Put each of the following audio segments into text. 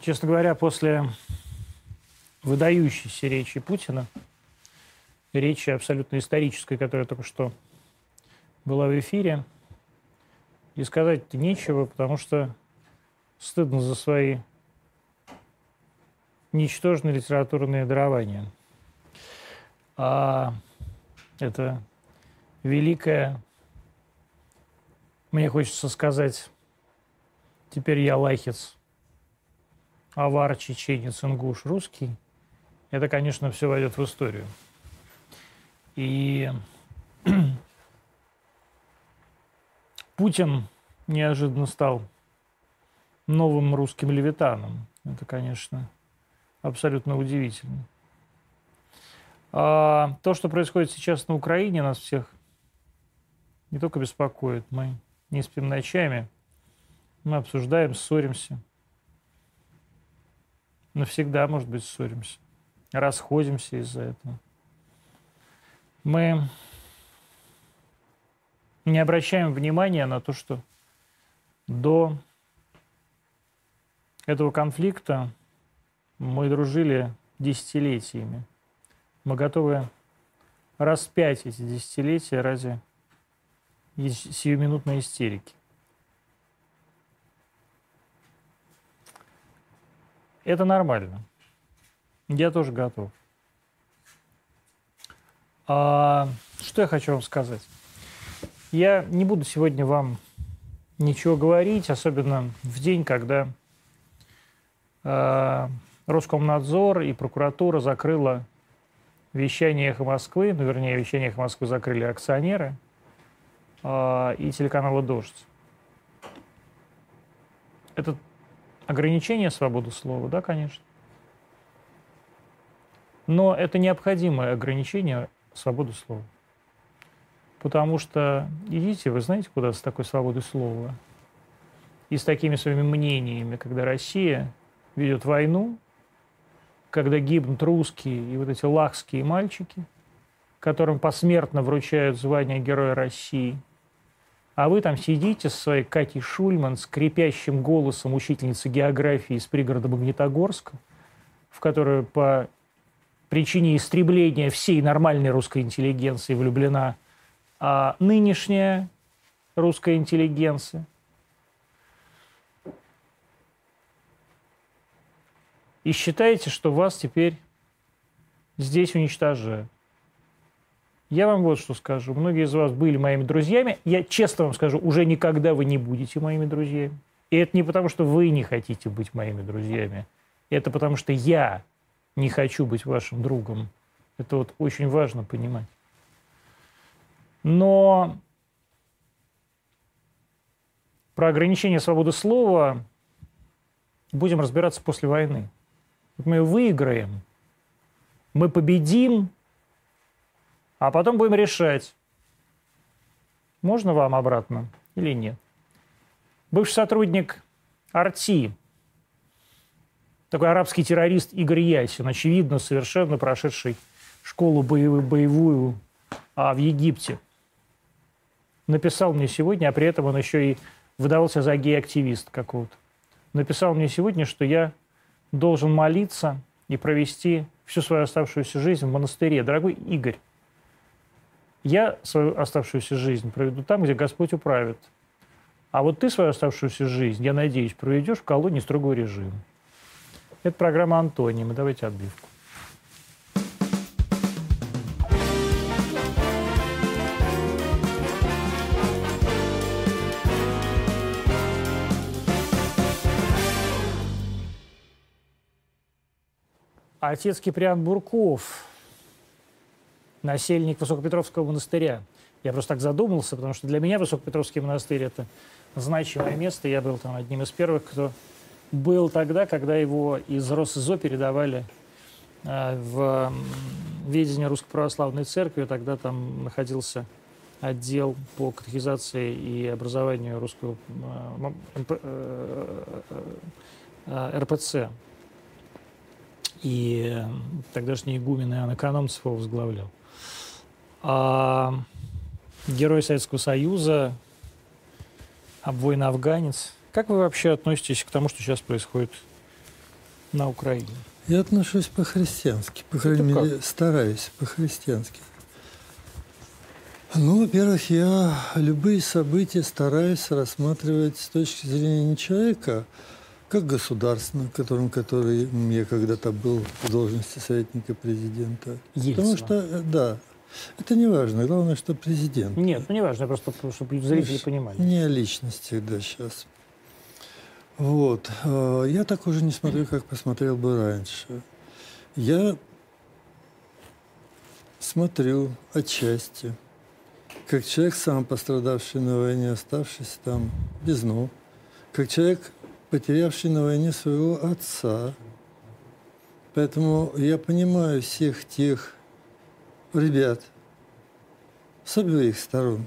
Честно говоря, после выдающейся речи Путина, речи абсолютно исторической, которая только что была в эфире, и сказать нечего, потому что стыдно за свои ничтожные литературные дарования. А это великая, мне хочется сказать, теперь я лайхец, авар, чеченец, ингуш, русский, это, конечно, все войдет в историю. И Путин неожиданно стал новым русским левитаном. Это, конечно, абсолютно удивительно. А то, что происходит сейчас на Украине, нас всех не только беспокоит. Мы не спим ночами, мы обсуждаем, ссоримся. Навсегда, может быть, ссоримся. Расходимся из-за этого. Мы не обращаем внимания на то, что до этого конфликта мы дружили десятилетиями. Мы готовы распять эти десятилетия ради сиюминутной истерики. Это нормально. Я тоже готов. А, что я хочу вам сказать? Я не буду сегодня вам ничего говорить, особенно в день, когда э, Роскомнадзор и прокуратура закрыла вещание «Эхо Москвы», ну, вернее, вещание «Эхо Москвы» закрыли акционеры э, и телеканала «Дождь». Это ограничение свободы слова, да, конечно. Но это необходимое ограничение свободы слова. Потому что идите, вы знаете, куда с такой свободой слова и с такими своими мнениями, когда Россия ведет войну, когда гибнут русские и вот эти лахские мальчики, которым посмертно вручают звание Героя России, а вы там сидите со своей Катей Шульман, скрипящим голосом учительницы географии из пригорода Магнитогорска, в которую по причине истребления всей нормальной русской интеллигенции влюблена а нынешняя русская интеллигенция. И считаете, что вас теперь здесь уничтожают. Я вам вот что скажу. Многие из вас были моими друзьями. Я честно вам скажу, уже никогда вы не будете моими друзьями. И это не потому, что вы не хотите быть моими друзьями. Это потому, что я не хочу быть вашим другом. Это вот очень важно понимать. Но про ограничение свободы слова будем разбираться после войны. Мы выиграем, мы победим, а потом будем решать, можно вам обратно или нет. Бывший сотрудник Арти, такой арабский террорист Игорь Ясин, очевидно, совершенно прошедший школу боевую, боевую а, в Египте – написал мне сегодня, а при этом он еще и выдавался за гей-активист какого-то. Написал мне сегодня, что я должен молиться и провести всю свою оставшуюся жизнь в монастыре. Дорогой Игорь, я свою оставшуюся жизнь проведу там, где Господь управит. А вот ты свою оставшуюся жизнь, я надеюсь, проведешь в колонии строгого режима. Это программа «Антонимы». Давайте отбивку. отец Киприан Бурков, насельник Высокопетровского монастыря. Я просто так задумался, потому что для меня Высокопетровский монастырь – это значимое место. Я был там одним из первых, кто был тогда, когда его из РосИЗО передавали э, в ведение Русской Православной Церкви. Тогда там находился отдел по катехизации и образованию русского э, э, РПЦ и тогдашний игумен Иоанн Экономцев его возглавлял. А герой Советского Союза, обвойный афганец. Как вы вообще относитесь к тому, что сейчас происходит на Украине? Я отношусь по-христиански, по крайней Это мере, как? стараюсь по-христиански. Ну, во-первых, я любые события стараюсь рассматривать с точки зрения не человека, как государственного, которым, который я когда-то был в должности советника президента. Ельцина. Потому что, э, да, это не важно. Главное, что президент. Нет, ну не важно, просто чтобы зрители ну, понимали. Не о личности, да, сейчас. Вот. Э, я так уже не смотрю, как посмотрел бы раньше. Я смотрю отчасти, как человек, сам пострадавший на войне, оставшийся там без ног, как человек, потерявший на войне своего отца. Поэтому я понимаю всех тех ребят с обеих сторон,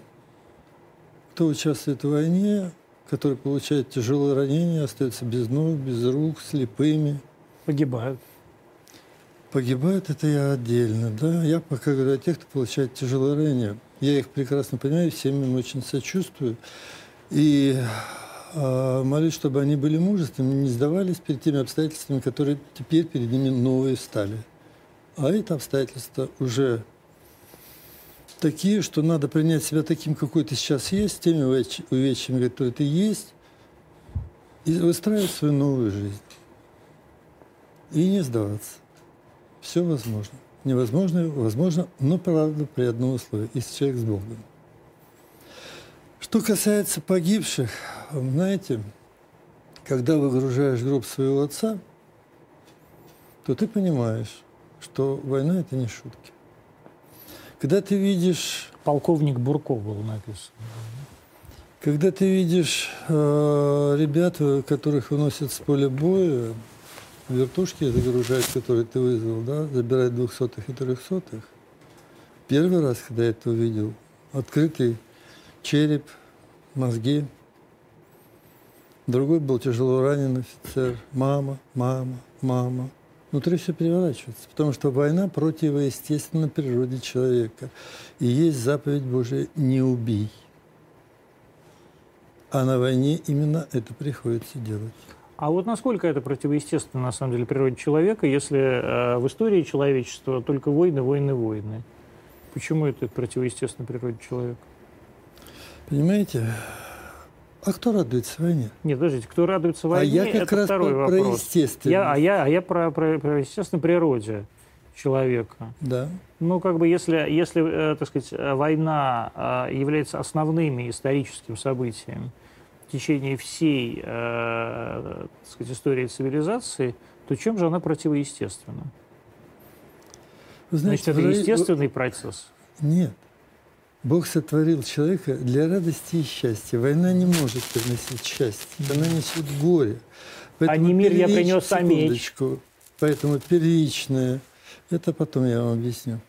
кто участвует в войне, который получает тяжелые ранения, остается без ног, без рук, слепыми. Погибают. Погибают это я отдельно, да. Я пока говорю о тех, кто получает тяжелые ранения. Я их прекрасно понимаю, всем им очень сочувствую. И э, молюсь, чтобы они были мужественными, не сдавались перед теми обстоятельствами, которые теперь перед ними новые стали. А это обстоятельства уже такие, что надо принять себя таким, какой ты сейчас есть, теми увечьями, которые ты есть, и выстраивать свою новую жизнь. И не сдаваться. Все возможно. Невозможно, возможно, но правда при одном условии, если человек с Богом. Что касается погибших, знаете, когда выгружаешь гроб своего отца, то ты понимаешь, что война – это не шутки. Когда ты видишь... Полковник Бурков был написан. Когда ты видишь э, ребят, которых выносят с поля боя, вертушки загружают, которые ты вызвал, да, забирать двухсотых и трехсотых. Первый раз, когда я это увидел, открытый череп, мозги. Другой был тяжело раненый офицер. Мама, мама, мама внутри все переворачивается, потому что война противоестественна природе человека. И есть заповедь Божия «не убий». А на войне именно это приходится делать. А вот насколько это противоестественно, на самом деле, природе человека, если э, в истории человечества только войны, войны, войны? Почему это противоестественно природе человека? Понимаете, а кто радуется войне? Нет, подождите, кто радуется войне, а я как это раз второй про, вопрос. Про естественность. Я, а я, а я про, про, про естественной природе человека. Да. Ну, как бы, если, если э, так сказать, война э, является основным историческим событием в течение всей э, так сказать, истории цивилизации, то чем же она противоестественна? Вы знаете, Значит, это естественный процесс? Нет. Бог сотворил человека для радости и счастья. Война не может приносить счастье, она несет горе. Поэтому а не мир я принес, а меч. Поэтому первичное, это потом я вам объясню,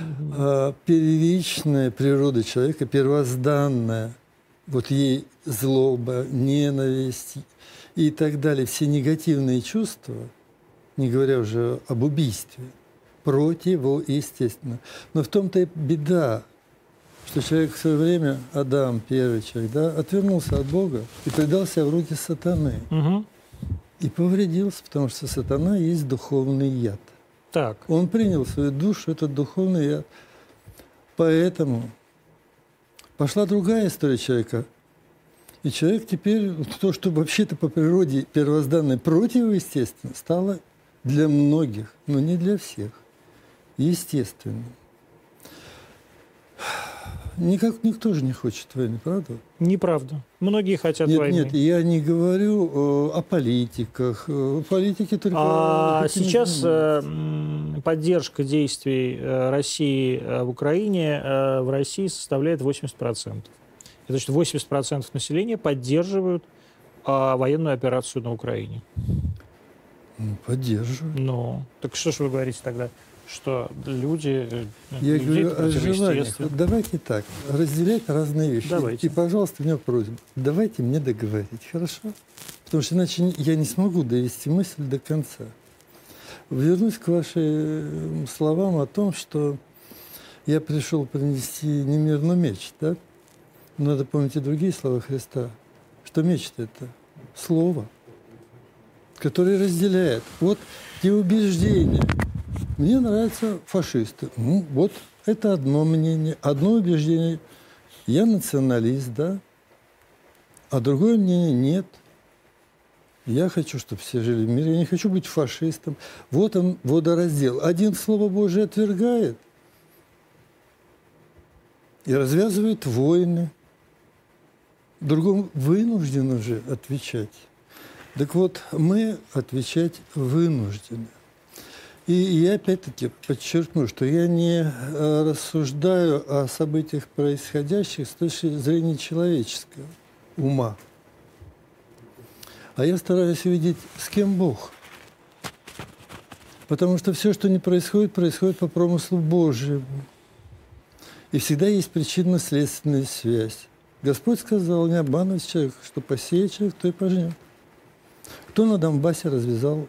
угу. первичная природа человека, первозданная, вот ей злоба, ненависть и так далее, все негативные чувства, не говоря уже об убийстве, противоестественно. Но в том-то и беда, что человек в свое время, Адам, первый человек, да, отвернулся от Бога и предался в руки сатаны. Угу. И повредился, потому что сатана есть духовный яд. Так. Он принял в свою душу этот духовный яд. Поэтому пошла другая история человека. И человек теперь, то, что вообще-то по природе первозданной противоестественно, стало для многих, но не для всех, естественным. Никак никто же не хочет войны, правда? Неправда. Многие хотят нет, войны. Нет, я не говорю э, о политиках. Э, политики только... А сейчас э, поддержка действий э, России в Украине в России составляет 80%. Это значит, 80% населения поддерживают а, военную операцию на Украине. Ну, поддерживают. Ну, так что же вы говорите тогда? Что люди... Э, Я говорю о желаниях. Давайте так, разделять разные вещи. Давайте. И, пожалуйста, у меня просьба. Давайте мне договорить, хорошо? Потому что иначе я не смогу довести мысль до конца. Вернусь к вашим словам о том, что я пришел принести не мир, но меч, да? Надо помнить и другие слова Христа. Что меч это? Слово. который разделяет. Вот те убеждения. Мне нравятся фашисты. Ну, вот это одно мнение, одно убеждение. Я националист, да, а другое мнение нет. Я хочу, чтобы все жили в мире. Я не хочу быть фашистом. Вот он, водораздел. Один Слово Божие отвергает и развязывает войны. Другому вынужден уже отвечать. Так вот, мы отвечать вынуждены. И я опять-таки подчеркну, что я не э, рассуждаю о событиях происходящих с точки зрения человеческого ума. А я стараюсь увидеть, с кем Бог. Потому что все, что не происходит, происходит по промыслу Божьему. И всегда есть причинно-следственная связь. Господь сказал, не обманывать человека, что посеет человек, то и пожнет. Кто на Донбассе развязал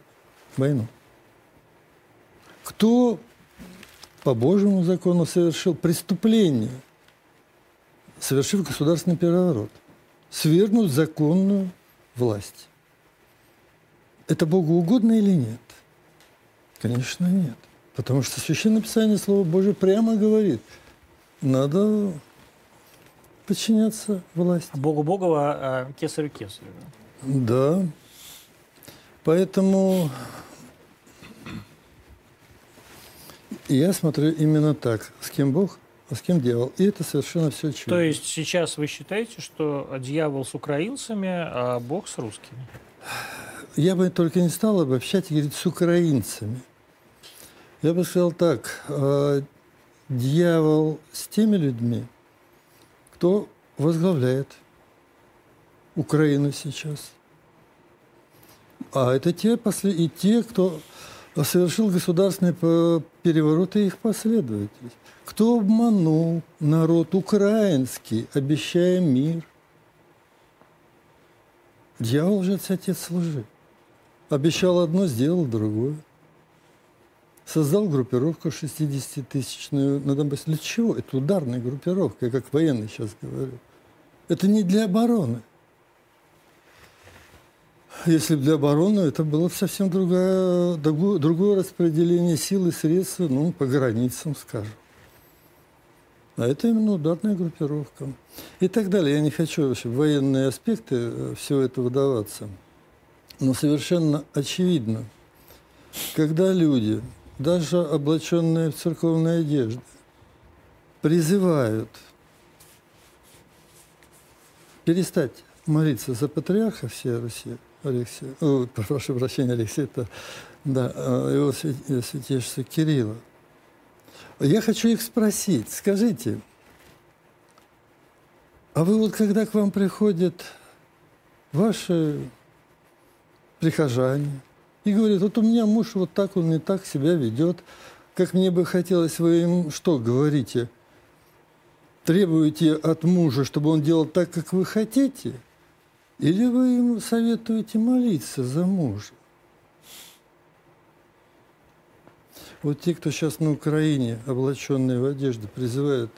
войну? Кто по Божьему закону совершил преступление, совершив государственный переворот, свергнуть законную власть? Это Богу угодно или нет? Конечно, нет. Потому что Священное Писание, Слово Божие прямо говорит, надо подчиняться власти. Богу Богова, а кесарю кесарю. Да. Поэтому я смотрю именно так. С кем Бог, а с кем дьявол. И это совершенно все очевидно. То есть сейчас вы считаете, что дьявол с украинцами, а Бог с русскими? Я бы только не стал обобщать и говорить с украинцами. Я бы сказал так. Э, дьявол с теми людьми, кто возглавляет Украину сейчас. А это те, и те, кто совершил государственный переворот и их последователи. Кто обманул народ украинский, обещая мир? Дьявол же отец лжи. Обещал одно, сделал другое. Создал группировку 60-тысячную на Донбассе. Для чего? Это ударная группировка, я как военный сейчас говорю. Это не для обороны. Если для обороны, это было совсем другое, другое распределение сил и средств, ну, по границам, скажем. А это именно ударная группировка. И так далее. Я не хочу вообще в военные аспекты э, всего этого выдаваться. Но совершенно очевидно, когда люди, даже облаченные в церковные одежды, призывают перестать молиться за патриарха всей Руси, Алексей, о, прошу прощения, Алексей, это, да, э, его святейшество Кирилла. Я хочу их спросить, скажите, а вы вот когда к вам приходят ваши прихожане и говорят, вот у меня муж вот так, он не так себя ведет, как мне бы хотелось, вы им что говорите? Требуете от мужа, чтобы он делал так, как вы хотите – или вы ему советуете молиться за мужа? Вот те, кто сейчас на Украине, облаченные в одежду, призывают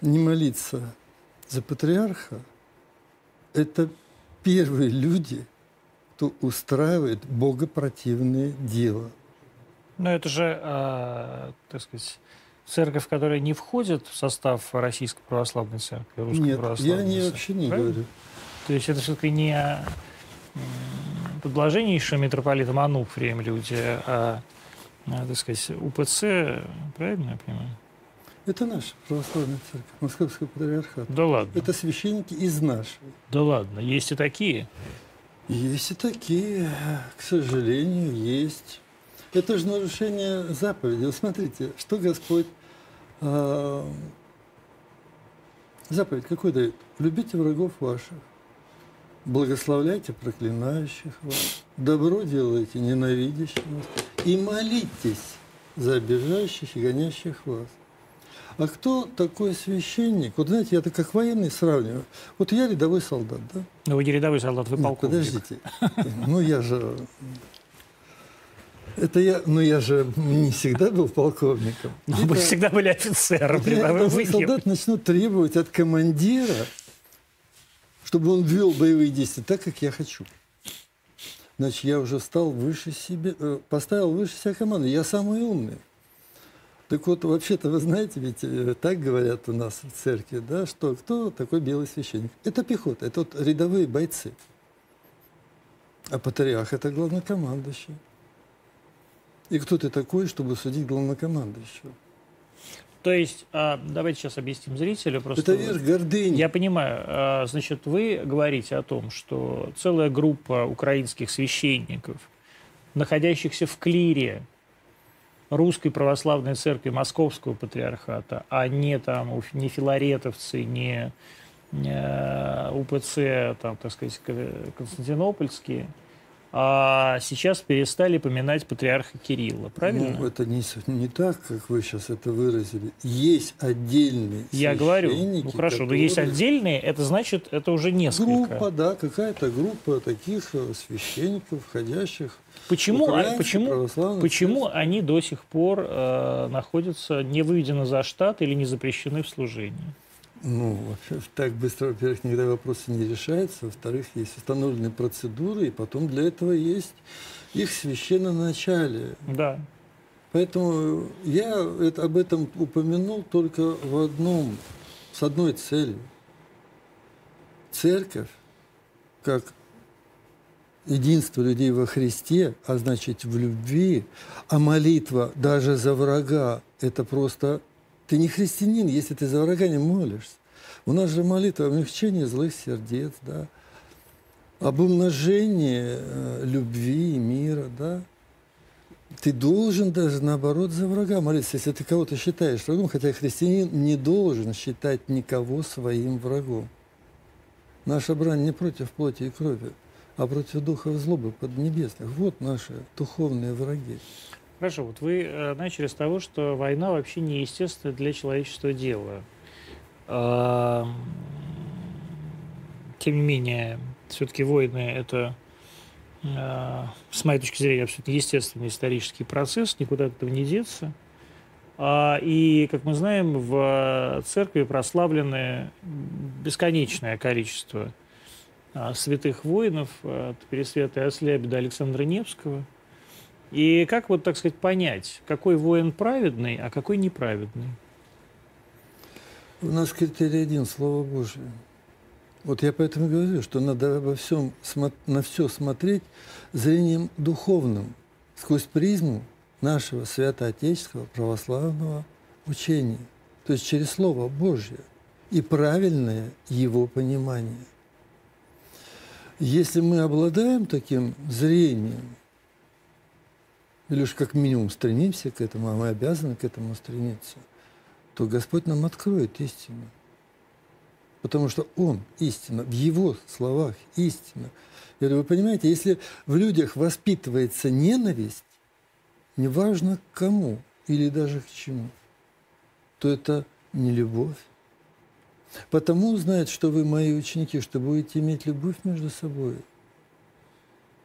не молиться за патриарха, это первые люди, кто устраивает богопротивное дело. Но это же, э, так сказать, церковь, которая не входит в состав Российской Православной Церкви, Русской Нет, Православной я не, вообще не Правильно? говорю. То есть это все-таки не под блаженнейшим митрополитом Ануфрием люди, а, а, так сказать, УПЦ, правильно я понимаю? Это наша православная церковь, Московского патриархата. Да ладно. Это священники из нашей. Да ладно, есть и такие? Есть и такие, к сожалению, есть. Это же нарушение заповеди. Вот смотрите, что Господь э, заповедь какой дает? Любите врагов ваших благословляйте проклинающих вас, добро делайте ненавидящих вас, и молитесь за обижающих и гонящих вас. А кто такой священник? Вот знаете, я так как военный сравниваю. Вот я рядовой солдат, да? Ну, вы не рядовой солдат, вы полковник. Нет, подождите. Ну, я же... Это я, ну я же не всегда был полковником. Ну, вы всегда были офицером. Рядовой солдат начнут требовать от командира чтобы он вел боевые действия так, как я хочу. значит, я уже стал выше себя, э, поставил выше себя команду. Я самый умный. Так вот, вообще-то, вы знаете, ведь э, так говорят у нас в церкви, да, что кто такой белый священник? Это пехота, это вот рядовые бойцы. А патриарх – это главнокомандующий. И кто ты такой, чтобы судить главнокомандующего? То есть, а, давайте сейчас объясним зрителю. Просто это верх гордыни. Я понимаю. А, значит, вы говорите о том, что целая группа украинских священников, находящихся в клире русской православной церкви Московского патриархата, а не там не филаретовцы, не, э, УПЦ, там, так сказать, константинопольские, а сейчас перестали поминать патриарха Кирилла, правильно? Ну, это не, не так, как вы сейчас это выразили. Есть отдельные Я говорю, ну хорошо, которые... но есть отдельные, это значит, это уже несколько. Группа, да, какая-то группа таких э, священников, входящих Почему, а, почему, почему они до сих пор э, находятся не выведены за штат или не запрещены в служении? Ну, так быстро, во-первых, никогда вопросы не решаются. Во-вторых, есть установленные процедуры, и потом для этого есть их священноначалие. Да. Поэтому я это, об этом упомянул только в одном, с одной целью. Церковь, как единство людей во Христе, а значит в любви, а молитва даже за врага – это просто ты не христианин, если ты за врага не молишься. У нас же молитва облегчение злых сердец, да, об умножении э, любви и мира, да. Ты должен даже наоборот за врага молиться, если ты кого-то считаешь врагом, хотя христианин не должен считать никого своим врагом. Наша брань не против плоти и крови, а против духов злобы поднебесных. Вот наши духовные враги. Хорошо, вот вы э, начали с того, что война вообще не естественное для человечества дело. Тем не менее, все-таки войны – это, э, с моей точки зрения, абсолютно естественный исторический процесс, никуда от этого не деться. А, и, как мы знаем, в церкви прославлены бесконечное количество а, святых воинов, от Пересвета и Ослябя до Александра Невского – и как вот, так сказать, понять, какой воин праведный, а какой неправедный? У нас критерий один – Слово Божие. Вот я поэтому говорю, что надо обо всем, на все смотреть зрением духовным, сквозь призму нашего святоотеческого православного учения, то есть через Слово Божье и правильное его понимание. Если мы обладаем таким зрением, или уж как минимум стремимся к этому, а мы обязаны к этому стремиться, то Господь нам откроет истину. Потому что Он истина, в Его словах истина. И вы понимаете, если в людях воспитывается ненависть, неважно к кому или даже к чему, то это не любовь. Потому знает, что вы мои ученики, что будете иметь любовь между собой.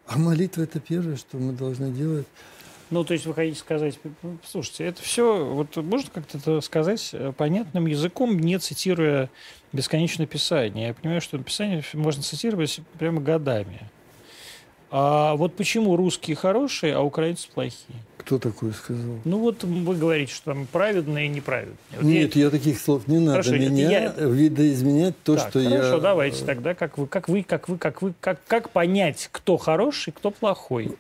А молитва – это первое, что мы должны делать – ну, то есть вы хотите сказать, слушайте, это все, вот можно как-то это сказать э, понятным языком, не цитируя бесконечное писание. Я понимаю, что Писание можно цитировать прямо годами. А вот почему русские хорошие, а украинцы плохие? Кто такой сказал? Ну вот вы говорите, что там праведные и неправедные. Вот Нет, я... я таких слов не надо. Хорошо, Меня я... видоизменять то, так, что хорошо, я... Хорошо, давайте тогда, как вы, как вы, как вы, как вы, как, как понять, кто хороший, кто плохой?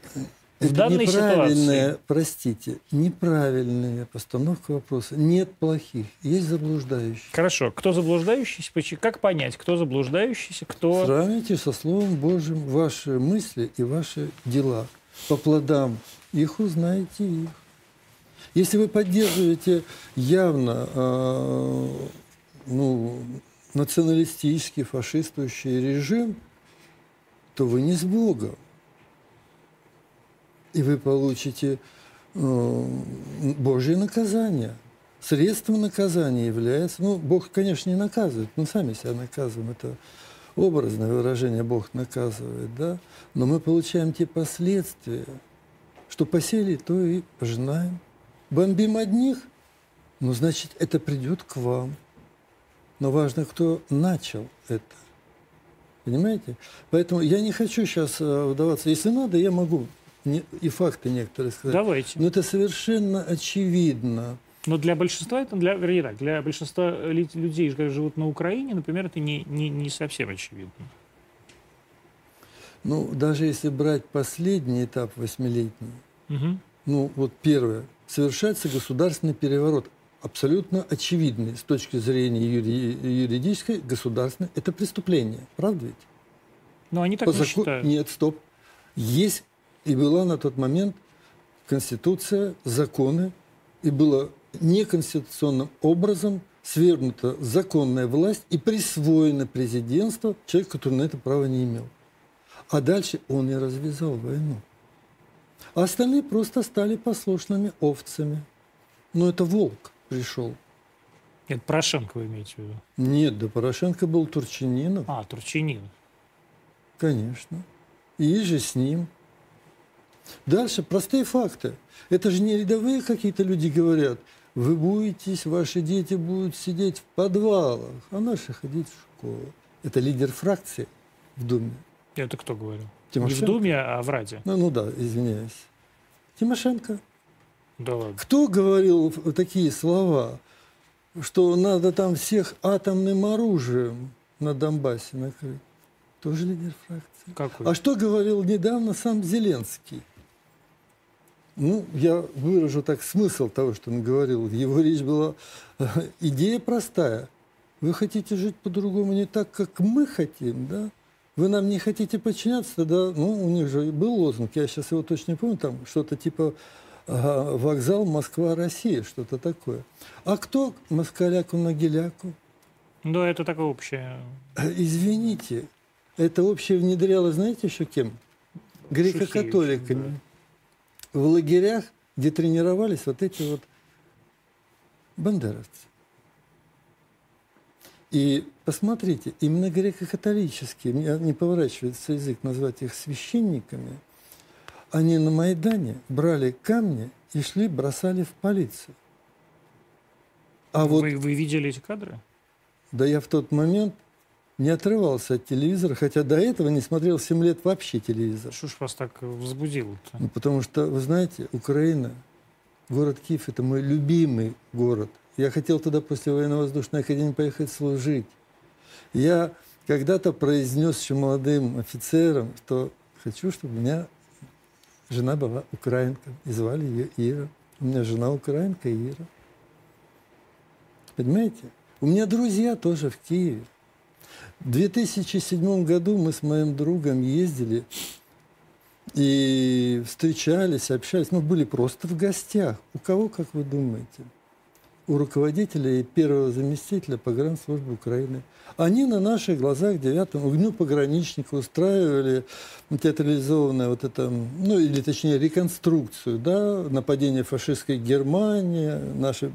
В данной неправильная, ситуации... простите, неправильная постановка вопроса. Нет плохих, есть заблуждающие. Хорошо, кто заблуждающийся? Как понять, кто заблуждающийся, кто... Сравните со Словом Божьим ваши мысли и ваши дела. По плодам их узнаете их. Если вы поддерживаете явно э, ну, националистический, фашистующий режим, то вы не с Богом и вы получите э, Божье наказание. Средством наказания является, ну, Бог, конечно, не наказывает, мы сами себя наказываем, это образное выражение Бог наказывает, да, но мы получаем те последствия, что посели, то и пожинаем. Бомбим одних, ну, значит, это придет к вам. Но важно, кто начал это. Понимаете? Поэтому я не хочу сейчас э, вдаваться. Если надо, я могу и факты некоторые сказать. Давайте. Но это совершенно очевидно. Но для большинства это, для, вернее так, для большинства людей, которые живут на Украине, например, это не, не, не совсем очевидно. Ну, даже если брать последний этап восьмилетний, угу. ну, вот первое, совершается государственный переворот, абсолютно очевидный с точки зрения юри, юридической, государственной, это преступление, правда ведь? Но они так По не закон... считают. Нет, стоп. Есть и была на тот момент Конституция, законы, и было неконституционным образом свергнута законная власть и присвоено президентство человеку, который на это право не имел. А дальше он и развязал войну. А остальные просто стали послушными овцами. Но это волк пришел. Это Порошенко вы имеете в виду? Нет, да Порошенко был Турчининов. А, Турчининов. Конечно. И же с ним. Дальше простые факты. Это же не рядовые какие-то люди говорят. Вы будете, ваши дети будут сидеть в подвалах, а наши ходить в школу. Это лидер фракции в Думе. Это кто говорил? Тимошенко. Не в Думе, а в Раде. Ну, ну да, извиняюсь. Тимошенко. Да ладно. Кто говорил такие слова, что надо там всех атомным оружием на Донбассе накрыть? Тоже лидер фракции. Какой? А что говорил недавно сам Зеленский? Ну, я выражу так смысл того, что он говорил. Его речь была... Идея простая. Вы хотите жить по-другому не так, как мы хотим, да? Вы нам не хотите подчиняться, тогда, ну, у них же был лозунг, я сейчас его точно не помню, там что-то типа вокзал Москва-Россия, что-то такое. А кто москаляку-могиляку? Ну, это такое общее. Извините, это общее внедряло, знаете, еще кем? Греко-католиками. Да. В лагерях, где тренировались вот эти вот бандеровцы. И посмотрите, именно греко-католические, мне не поворачивается язык назвать их священниками, они на Майдане брали камни и шли, бросали в полицию. А вы, вот, вы видели эти кадры? Да я в тот момент не отрывался от телевизора, хотя до этого не смотрел 7 лет вообще телевизор. Что ж вас так возбудило -то? Ну, потому что, вы знаете, Украина, город Киев – это мой любимый город – я хотел туда после военно-воздушной академии поехать служить. Я когда-то произнес еще молодым офицерам, что хочу, чтобы у меня жена была украинка, и звали ее Ира. У меня жена украинка Ира. Понимаете? У меня друзья тоже в Киеве. В 2007 году мы с моим другом ездили и встречались, общались. Мы были просто в гостях. У кого, как вы думаете? у руководителя и первого заместителя погранслужбы Украины. Они на наших глазах 9 огню пограничника устраивали театрализованное вот это, ну или точнее реконструкцию, да, нападение фашистской Германии, наши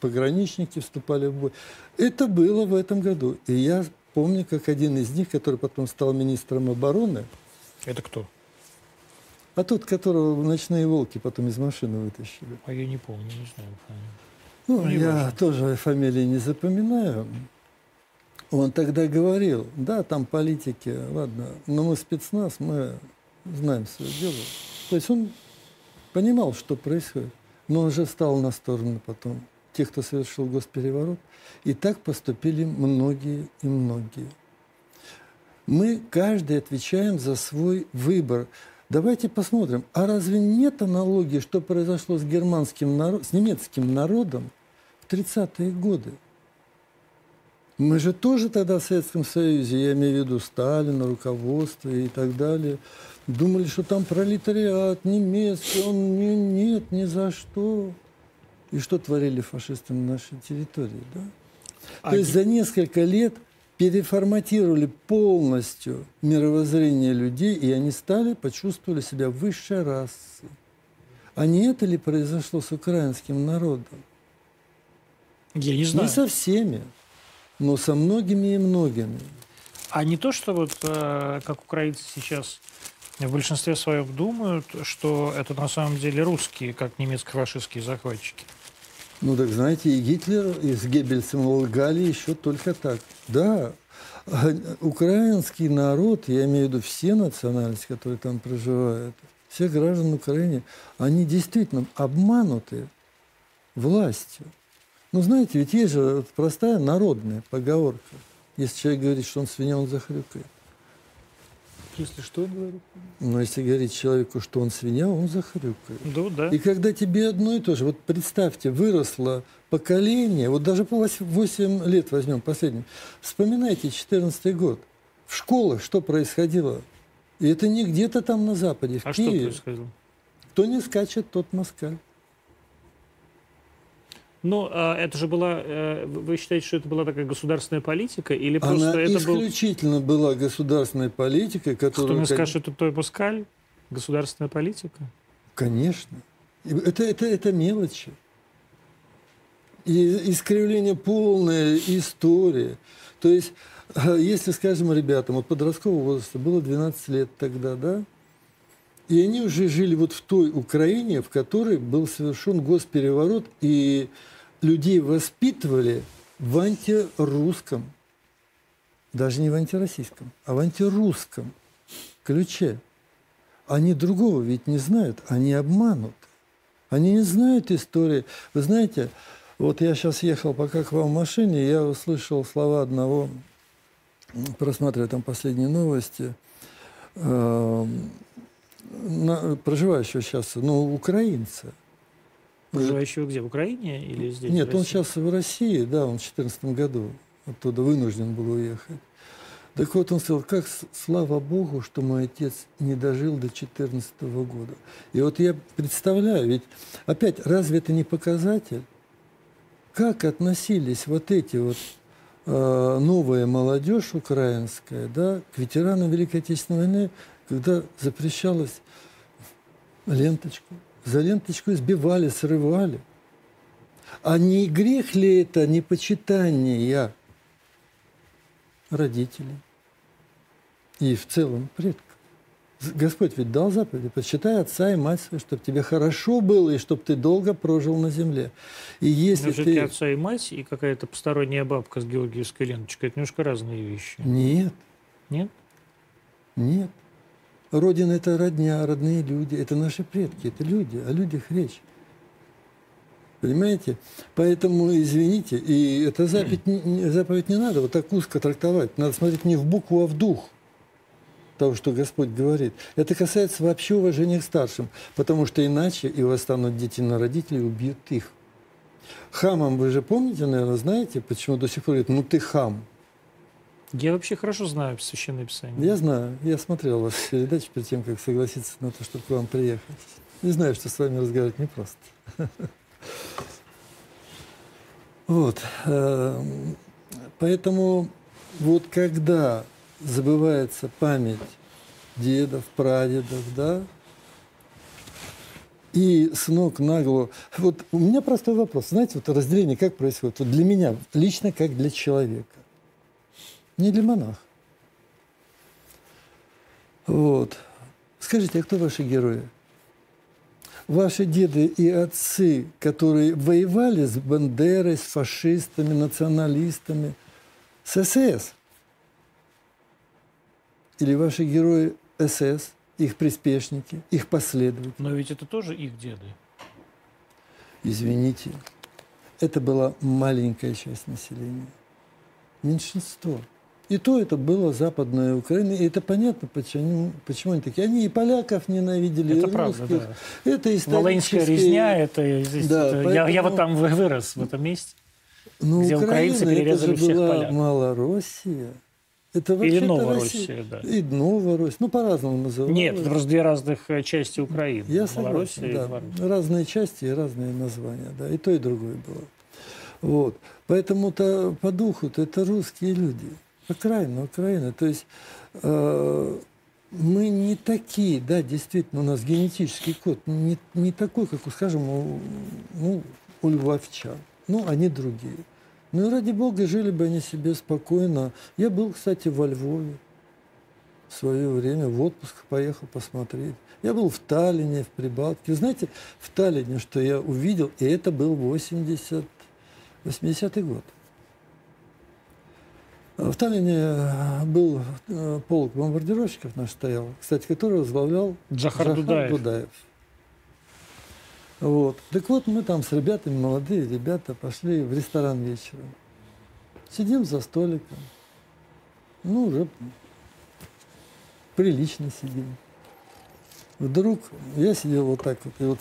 пограничники вступали в бой. Это было в этом году. И я помню, как один из них, который потом стал министром обороны. Это кто? А тот, которого ночные волки потом из машины вытащили. А я не помню, не знаю. Ну, я важно. тоже фамилии не запоминаю. Он тогда говорил, да, там политики, ладно, но мы спецназ, мы знаем свое дело. То есть он понимал, что происходит, но он же стал на сторону потом тех, кто совершил госпереворот. И так поступили многие и многие. Мы каждый отвечаем за свой выбор. Давайте посмотрим, а разве нет аналогии, что произошло с германским народ, с немецким народом 30-е годы. Мы же тоже тогда в Советском Союзе, я имею в виду Сталина, руководство и так далее, думали, что там пролетариат немецкий, он не, нет, ни за что. И что творили фашисты на нашей территории, да? А То есть за несколько лет переформатировали полностью мировоззрение людей, и они стали, почувствовали себя высшей расой. А не это ли произошло с украинским народом? Я не знаю. Не со всеми, но со многими и многими. А не то, что вот э, как украинцы сейчас в большинстве своем думают, что это на самом деле русские, как немецко-фашистские захватчики. Ну так знаете, и Гитлер, и с Геббельсом лгали еще только так. Да, украинский народ, я имею в виду все национальности, которые там проживают, все граждане Украины, они действительно обмануты властью. Ну, знаете, ведь есть же простая народная поговорка. Если человек говорит, что он свинья, он захрюкает. Если что говорит? Но если говорить человеку, что он свинья, он захрюкает. Да, да. И когда тебе одно и то же, вот представьте, выросло поколение, вот даже по 8 лет возьмем последним, вспоминайте 14 год. В школах что происходило? И это не где-то там на Западе, в а Киеве. что происходило? Кто не скачет, тот москаль. Ну, а это же была, э, вы считаете, что это была такая государственная политика, или просто Она это исключительно был... была государственная политика, которая... Кто мне скажет, что это той Паскаль? Государственная политика? Конечно. Это, это, это мелочи. И искривление полная история. То есть, э, если, скажем, ребятам от подросткового возраста было 12 лет тогда, да, и они уже жили вот в той Украине, в которой был совершен госпереворот, и людей воспитывали в антирусском, даже не в антироссийском, а в антирусском ключе. Они другого ведь не знают, они обманут. Они не знают истории. Вы знаете, вот я сейчас ехал пока к вам в машине, я услышал слова одного, просматривая там последние новости, эм, на, проживающего сейчас, ну, украинца. Проживающего где? В Украине или здесь? Нет, он сейчас в России, да, он в 2014 году оттуда вынужден был уехать. Так вот, он сказал, как слава Богу, что мой отец не дожил до 2014 года. И вот я представляю, ведь опять, разве это не показатель? Как относились вот эти вот э, новая молодежь украинская, да, к ветеранам Великой Отечественной войны, когда запрещалось ленточку. За ленточку избивали, срывали. А не грех ли это не почитание родителей и в целом предков? Господь ведь дал заповеди, почитай отца и мать свою, чтобы тебе хорошо было и чтобы ты долго прожил на земле. И если Но ты... отца и мать и какая-то посторонняя бабка с георгиевской ленточкой, это немножко разные вещи. Нет. Нет? Нет. Родина – это родня, родные люди, это наши предки, это люди, о людях речь. Понимаете? Поэтому, извините, и эта заповедь, заповедь не надо вот так узко трактовать. Надо смотреть не в букву, а в дух того, что Господь говорит. Это касается вообще уважения к старшим, потому что иначе и восстанут дети на родителей убьют их. Хамам, вы же помните, наверное, знаете, почему до сих пор говорят, ну ты хам. Я вообще хорошо знаю Священное Писание. Я знаю. Я смотрел ваши передачи перед тем, как согласиться на то, чтобы к вам приехать. Не знаю, что с вами разговаривать непросто. Вот. Эм, поэтому вот когда забывается память дедов, прадедов, да, и с ног на голову. Вот у меня простой вопрос. Знаете, вот разделение как происходит? Вот для меня, лично как для человека не для монаха. Вот. Скажите, а кто ваши герои? Ваши деды и отцы, которые воевали с Бандерой, с фашистами, националистами, с СС? Или ваши герои СС, их приспешники, их последователи? Но ведь это тоже их деды. Извините, это была маленькая часть населения. Меньшинство. И то это было Западная Украина. И это понятно, почему, почему они такие. Они и поляков ненавидели, это и правда, русских. Да. Это Волынская резня, это, здесь, да, это поэтому... я, я вот там вырос, в этом месте. Ну, где Украина, украинцы перерезали это же всех была поляк. Малороссия. Это Или вообще-то Новороссия, Россия. да. И Новороссия. Ну, по-разному называют. Нет, это просто две разных э, части Украины. Я согласен, и да. Белоруссия. Разные части и разные названия, да. И то, и другое было. Вот. Поэтому-то по духу-то это русские люди. Окраина, Украина. То есть э, мы не такие, да, действительно, у нас генетический код не, не такой, как, скажем, у, ну, у львовчан. Ну, они другие. Ну и ради бога, жили бы они себе спокойно. Я был, кстати, во Львове в свое время, в отпуск поехал посмотреть. Я был в Таллине, в Прибалтике. Знаете, в Таллине, что я увидел, и это был 80, 80-й год. В Таллине был э, полк бомбардировщиков наш стоял, кстати, который возглавлял Джахар, Захар Дудаев. Дудаев. Вот. Так вот, мы там с ребятами, молодые ребята, пошли в ресторан вечером. Сидим за столиком. Ну, уже прилично сидим. Вдруг я сидел вот так вот, и вот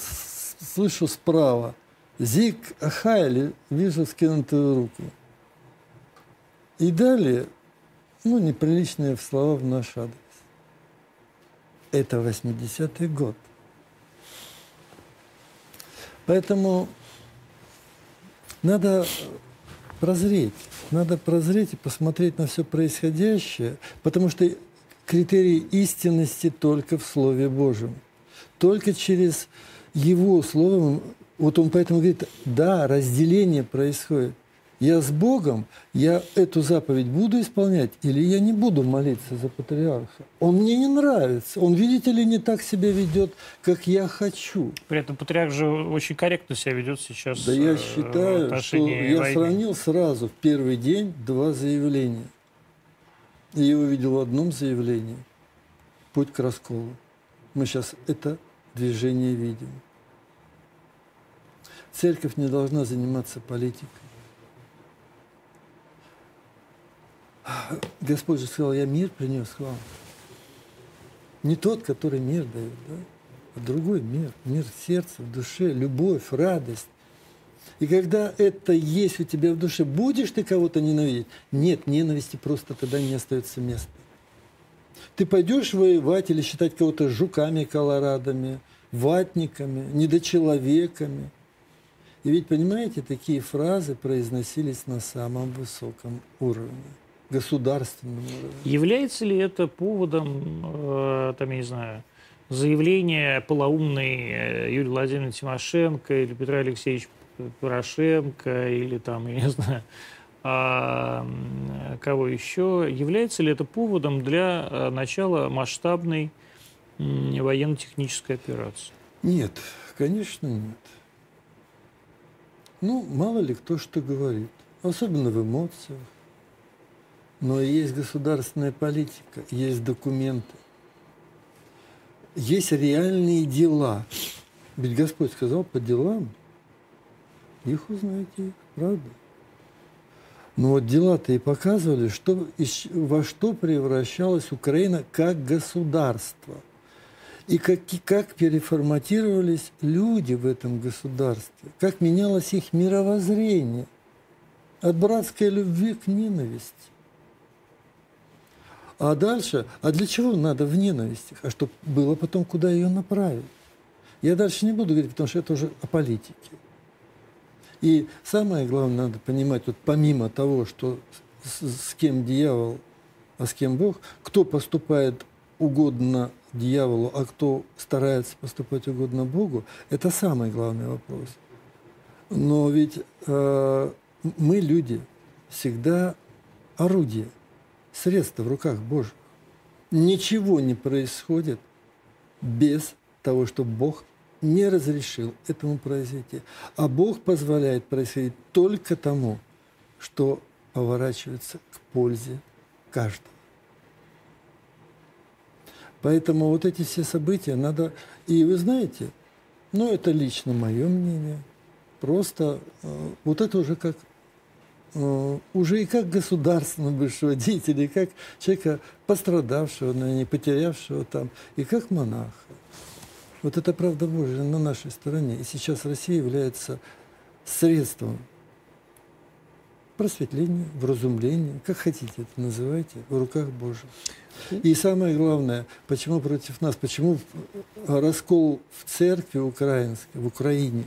слышу справа Зиг Ахайли, вижу скинутую руку. И далее, ну, неприличные слова в наш адрес. Это 80-й год. Поэтому надо прозреть. Надо прозреть и посмотреть на все происходящее, потому что критерий истинности только в Слове Божьем. Только через Его Слово, вот он поэтому говорит, да, разделение происходит. Я с Богом, я эту заповедь буду исполнять или я не буду молиться за патриарха. Он мне не нравится. Он, видите ли, не так себя ведет, как я хочу. При этом патриарх же очень корректно себя ведет сейчас Да э, я в считаю, что отношении я войны. сравнил сразу в первый день два заявления. И я увидел в одном заявлении путь к расколу. Мы сейчас это движение видим. Церковь не должна заниматься политикой. Господь же сказал, я мир принес к вам. Не тот, который мир дает, да? а другой мир. Мир в сердце, в душе, любовь, радость. И когда это есть у тебя в душе, будешь ты кого-то ненавидеть? Нет, ненависти просто тогда не остается места. Ты пойдешь воевать или считать кого-то жуками, колорадами, ватниками, недочеловеками. И ведь, понимаете, такие фразы произносились на самом высоком уровне, государственном уровне. Является ли это поводом, э, там, я не знаю, заявления полоумной э, Юлии Владимировны Тимошенко или Петра Алексеевича Порошенко или там, я не знаю, а, кого еще? Является ли это поводом для э, начала масштабной военно-технической операции? Нет, конечно, нет. Ну, мало ли кто что говорит, особенно в эмоциях. Но есть государственная политика, есть документы, есть реальные дела. Ведь Господь сказал, по делам их узнаете, правда? Но вот дела-то и показывали, что, во что превращалась Украина как государство – и как, как переформатировались люди в этом государстве, как менялось их мировоззрение от братской любви к ненависти. А дальше, а для чего надо в ненависти? А чтобы было потом, куда ее направить? Я дальше не буду говорить, потому что это уже о политике. И самое главное, надо понимать, вот помимо того, что с, с кем дьявол, а с кем Бог, кто поступает угодно дьяволу, а кто старается поступать угодно Богу, это самый главный вопрос. Но ведь э, мы, люди, всегда орудие, средство в руках Божьих. Ничего не происходит без того, что Бог не разрешил этому произойти. А Бог позволяет происходить только тому, что поворачивается к пользе каждого. Поэтому вот эти все события надо... И вы знаете, ну это лично мое мнение, просто э, вот это уже как уже и как государственного бывшего деятеля, и как человека пострадавшего, но не потерявшего там, и как монаха. Вот это правда Божья на нашей стороне. И сейчас Россия является средством просветления, вразумления, как хотите это называйте, в руках Божьих. И самое главное, почему против нас, почему раскол в церкви украинской, в Украине,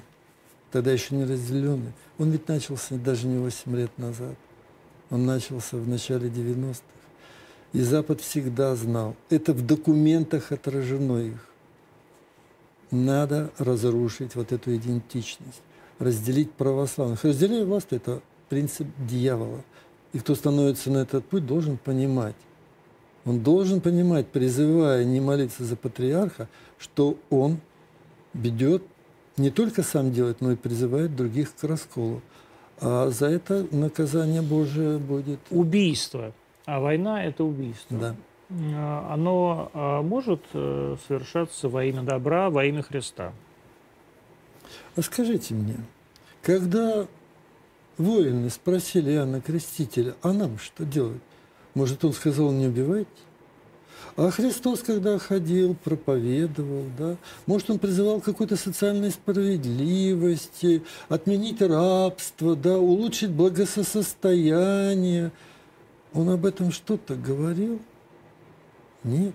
тогда еще не разделенный, он ведь начался даже не 8 лет назад. Он начался в начале 90-х. И Запад всегда знал, это в документах отражено их. Надо разрушить вот эту идентичность, разделить православных. Разделение власти – это принцип дьявола. И кто становится на этот путь, должен понимать, он должен понимать, призывая не молиться за патриарха, что он ведет, не только сам делает, но и призывает других к расколу. А за это наказание Божие будет. Убийство А война – это убийство. Да. А, Оно а, может э, совершаться во имя добра, во имя Христа? А скажите мне, когда воины спросили Иоанна Крестителя, а нам что делать? Может, он сказал, не убивайте? А Христос, когда ходил, проповедовал, да, может, он призывал к какой-то социальной справедливости, отменить рабство, да, улучшить благосостояние. Он об этом что-то говорил? Нет.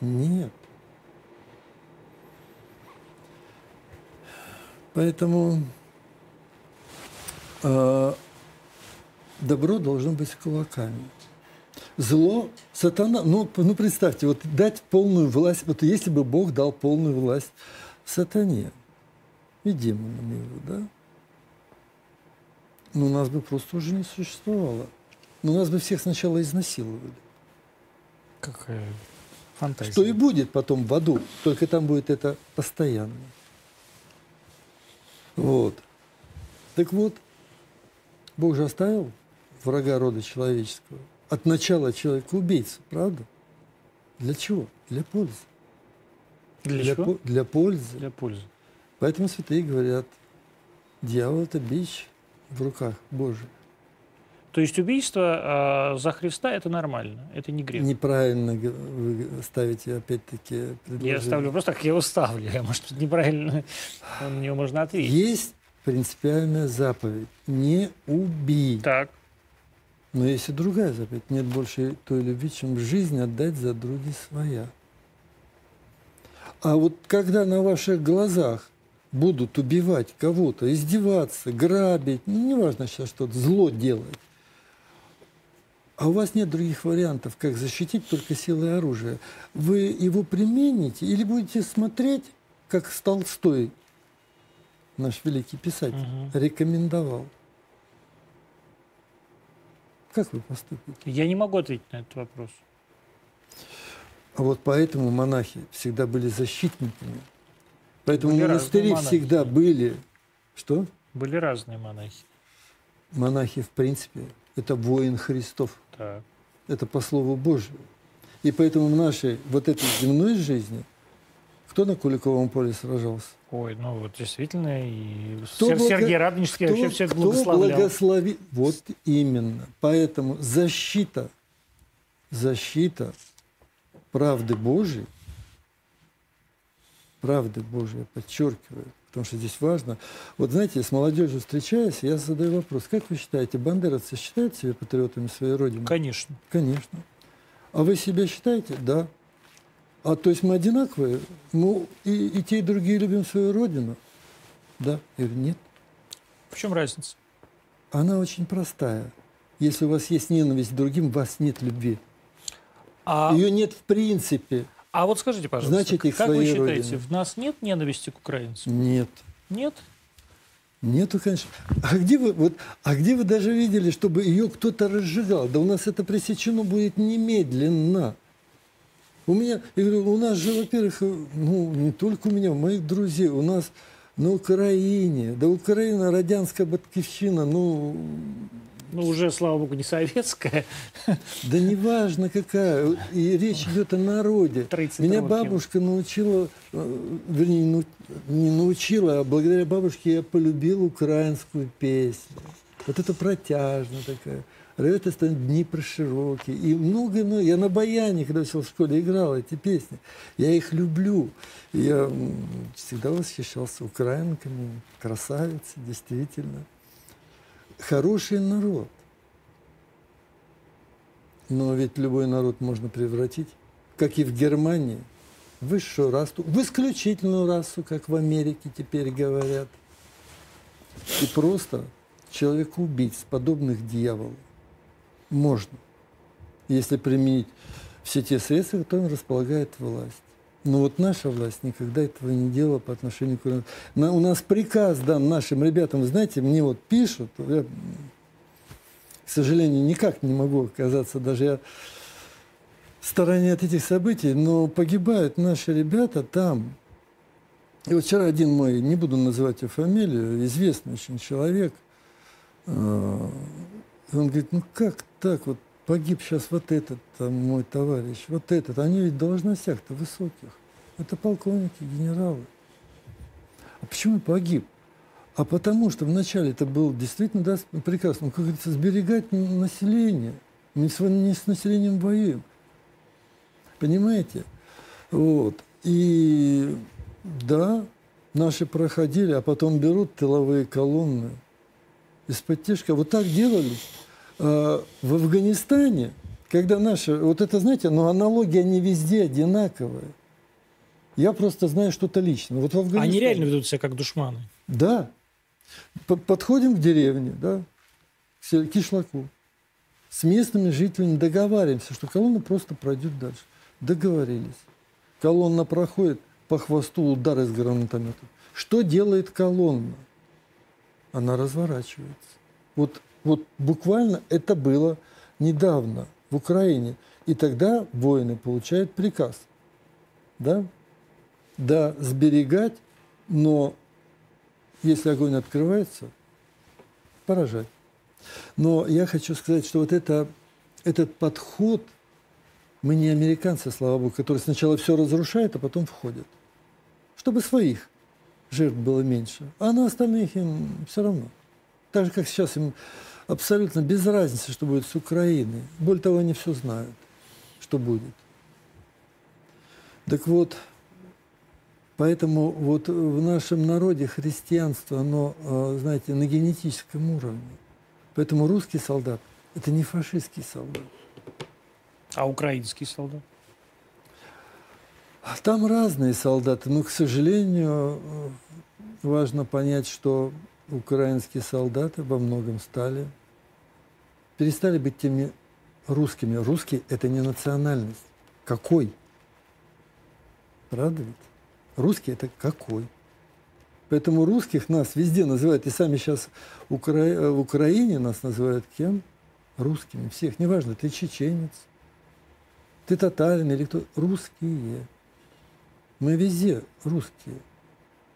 Нет. Поэтому э, добро должно быть с кулаками. Зло, сатана, ну, ну представьте, вот дать полную власть, вот если бы Бог дал полную власть сатане и демонам его, да, ну, нас бы просто уже не существовало. Ну, нас бы всех сначала изнасиловали. Какая фантазия. Что и будет потом в аду, только там будет это постоянно. Вот. Так вот, Бог же оставил врага рода человеческого. От начала человека убийцу, правда? Для чего? Для пользы. Для, чего? по- для пользы. Для пользы. Поэтому святые говорят, дьявол – это бич в руках Божьих. То есть убийство а, за Христа – это нормально, это не грех. Неправильно вы ставите, опять-таки, Я предложение. ставлю просто так, я его ставлю. Я, может, неправильно на него можно ответить. Есть принципиальная заповедь – не убий. Так. Но есть и другая заповедь. Нет больше той любви, чем жизнь отдать за други своя. А вот когда на ваших глазах будут убивать кого-то, издеваться, грабить, ну, неважно сейчас что-то, зло делать, а у вас нет других вариантов, как защитить только силой оружия, вы его примените или будете смотреть, как Толстой, наш великий писатель, Мгм. рекомендовал. Как вы поступите? Я не могу ответить на этот вопрос. А вот поэтому монахи всегда были защитниками. Поэтому Были монастыри всегда были... Что? Были разные монахи. Монахи, в принципе, это воин Христов. Так. Это по Слову Божьему. И поэтому в нашей вот этой земной жизни кто на Куликовом поле сражался? Ой, ну вот действительно, и Кто Сер- благо- Сергей Радонежский вообще все это кто благословлял. благослови... Вот именно. Поэтому защита, защита правды Божьей, правды Божьей, подчеркиваю, потому что здесь важно. Вот знаете, с молодежью встречаясь, я задаю вопрос, как вы считаете, бандеровцы считают себя патриотами своей Родины? Конечно. Конечно. А вы себя считаете? Да. А то есть мы одинаковые? Мы и, и те, и другие любим свою Родину? Да. Говорю, нет. В чем разница? Она очень простая. Если у вас есть ненависть к другим, у вас нет любви. А, Ее нет в принципе. а вот скажите, пожалуйста, Значит, их как вы считаете, родине. в нас нет ненависти к украинцам? Нет. Нет? Нету, конечно. А где вы, вот, а где вы даже видели, чтобы ее кто-то разжигал? Да у нас это пресечено будет немедленно. У меня, я говорю, у нас же, во-первых, э, ну, не только у меня, у моих друзей, у нас на Украине, да Украина, радянская батьківщина, ну, Ну, уже, слава богу, не советская. да неважно какая, и речь идет о народе. 30 Меня бабушка научила, э, вернее, не научила, а благодаря бабушке я полюбил украинскую песню. Вот это протяжно такая. Ревет стан Днепр широкий. И много-много. Я на баяне, когда все в школе играл эти песни. Я их люблю. Я всегда восхищался украинками. Красавицы, действительно. Хороший народ. Но ведь любой народ можно превратить, как и в Германии, в высшую расу, в исключительную расу, как в Америке теперь говорят. И просто человека-убийц, подобных дьяволу, можно, если применить все те средства, которые располагает власть. Но вот наша власть никогда этого не делала по отношению к. На- У нас приказ дан нашим ребятам, знаете, мне вот пишут, я, к сожалению, никак не могу оказаться, даже я в стороне от этих событий, но погибают наши ребята там. И вот вчера один мой, не буду называть его фамилию, известный очень человек, э, И он говорит, ну как так, вот погиб сейчас вот этот там, мой товарищ, вот этот. Они ведь должностях-то высоких. Это полковники, генералы. А почему погиб? А потому что вначале это был действительно да, прекрасно, как говорится, сберегать население. Мы не с населением воюем. Понимаете? Вот. И да, наши проходили, а потом берут тыловые колонны из-под тяжка. Вот так делали в Афганистане, когда наши... Вот это, знаете, но аналогия не везде одинаковая. Я просто знаю что-то лично. Вот в Афганистане... Они реально ведут себя как душманы. Да. Подходим к деревне, да, к кишлаку. С местными жителями договариваемся, что колонна просто пройдет дальше. Договорились. Колонна проходит, по хвосту удар из гранатомета. Что делает колонна? Она разворачивается. Вот, вот буквально это было недавно в Украине. И тогда воины получают приказ. Да? Да, сберегать, но если огонь открывается, поражать. Но я хочу сказать, что вот это, этот подход, мы не американцы, слава богу, которые сначала все разрушают, а потом входят. Чтобы своих жертв было меньше. А на остальных им все равно. Так же, как сейчас им абсолютно без разницы, что будет с Украиной. Более того, они все знают, что будет. Так вот, Поэтому вот в нашем народе христианство, оно, э, знаете, на генетическом уровне. Поэтому русский солдат – это не фашистский солдат. А украинский солдат? Там разные солдаты, но, к сожалению, э, важно понять, что украинские солдаты во многом стали, перестали быть теми русскими. Русский – это не национальность. Какой? Правда ведь? Русский это какой? Поэтому русских нас везде называют, и сами сейчас Укра... Э, в Украине нас называют кем? Русскими. Всех. Неважно, ты чеченец, ты татарин или кто. Русские. Мы везде русские.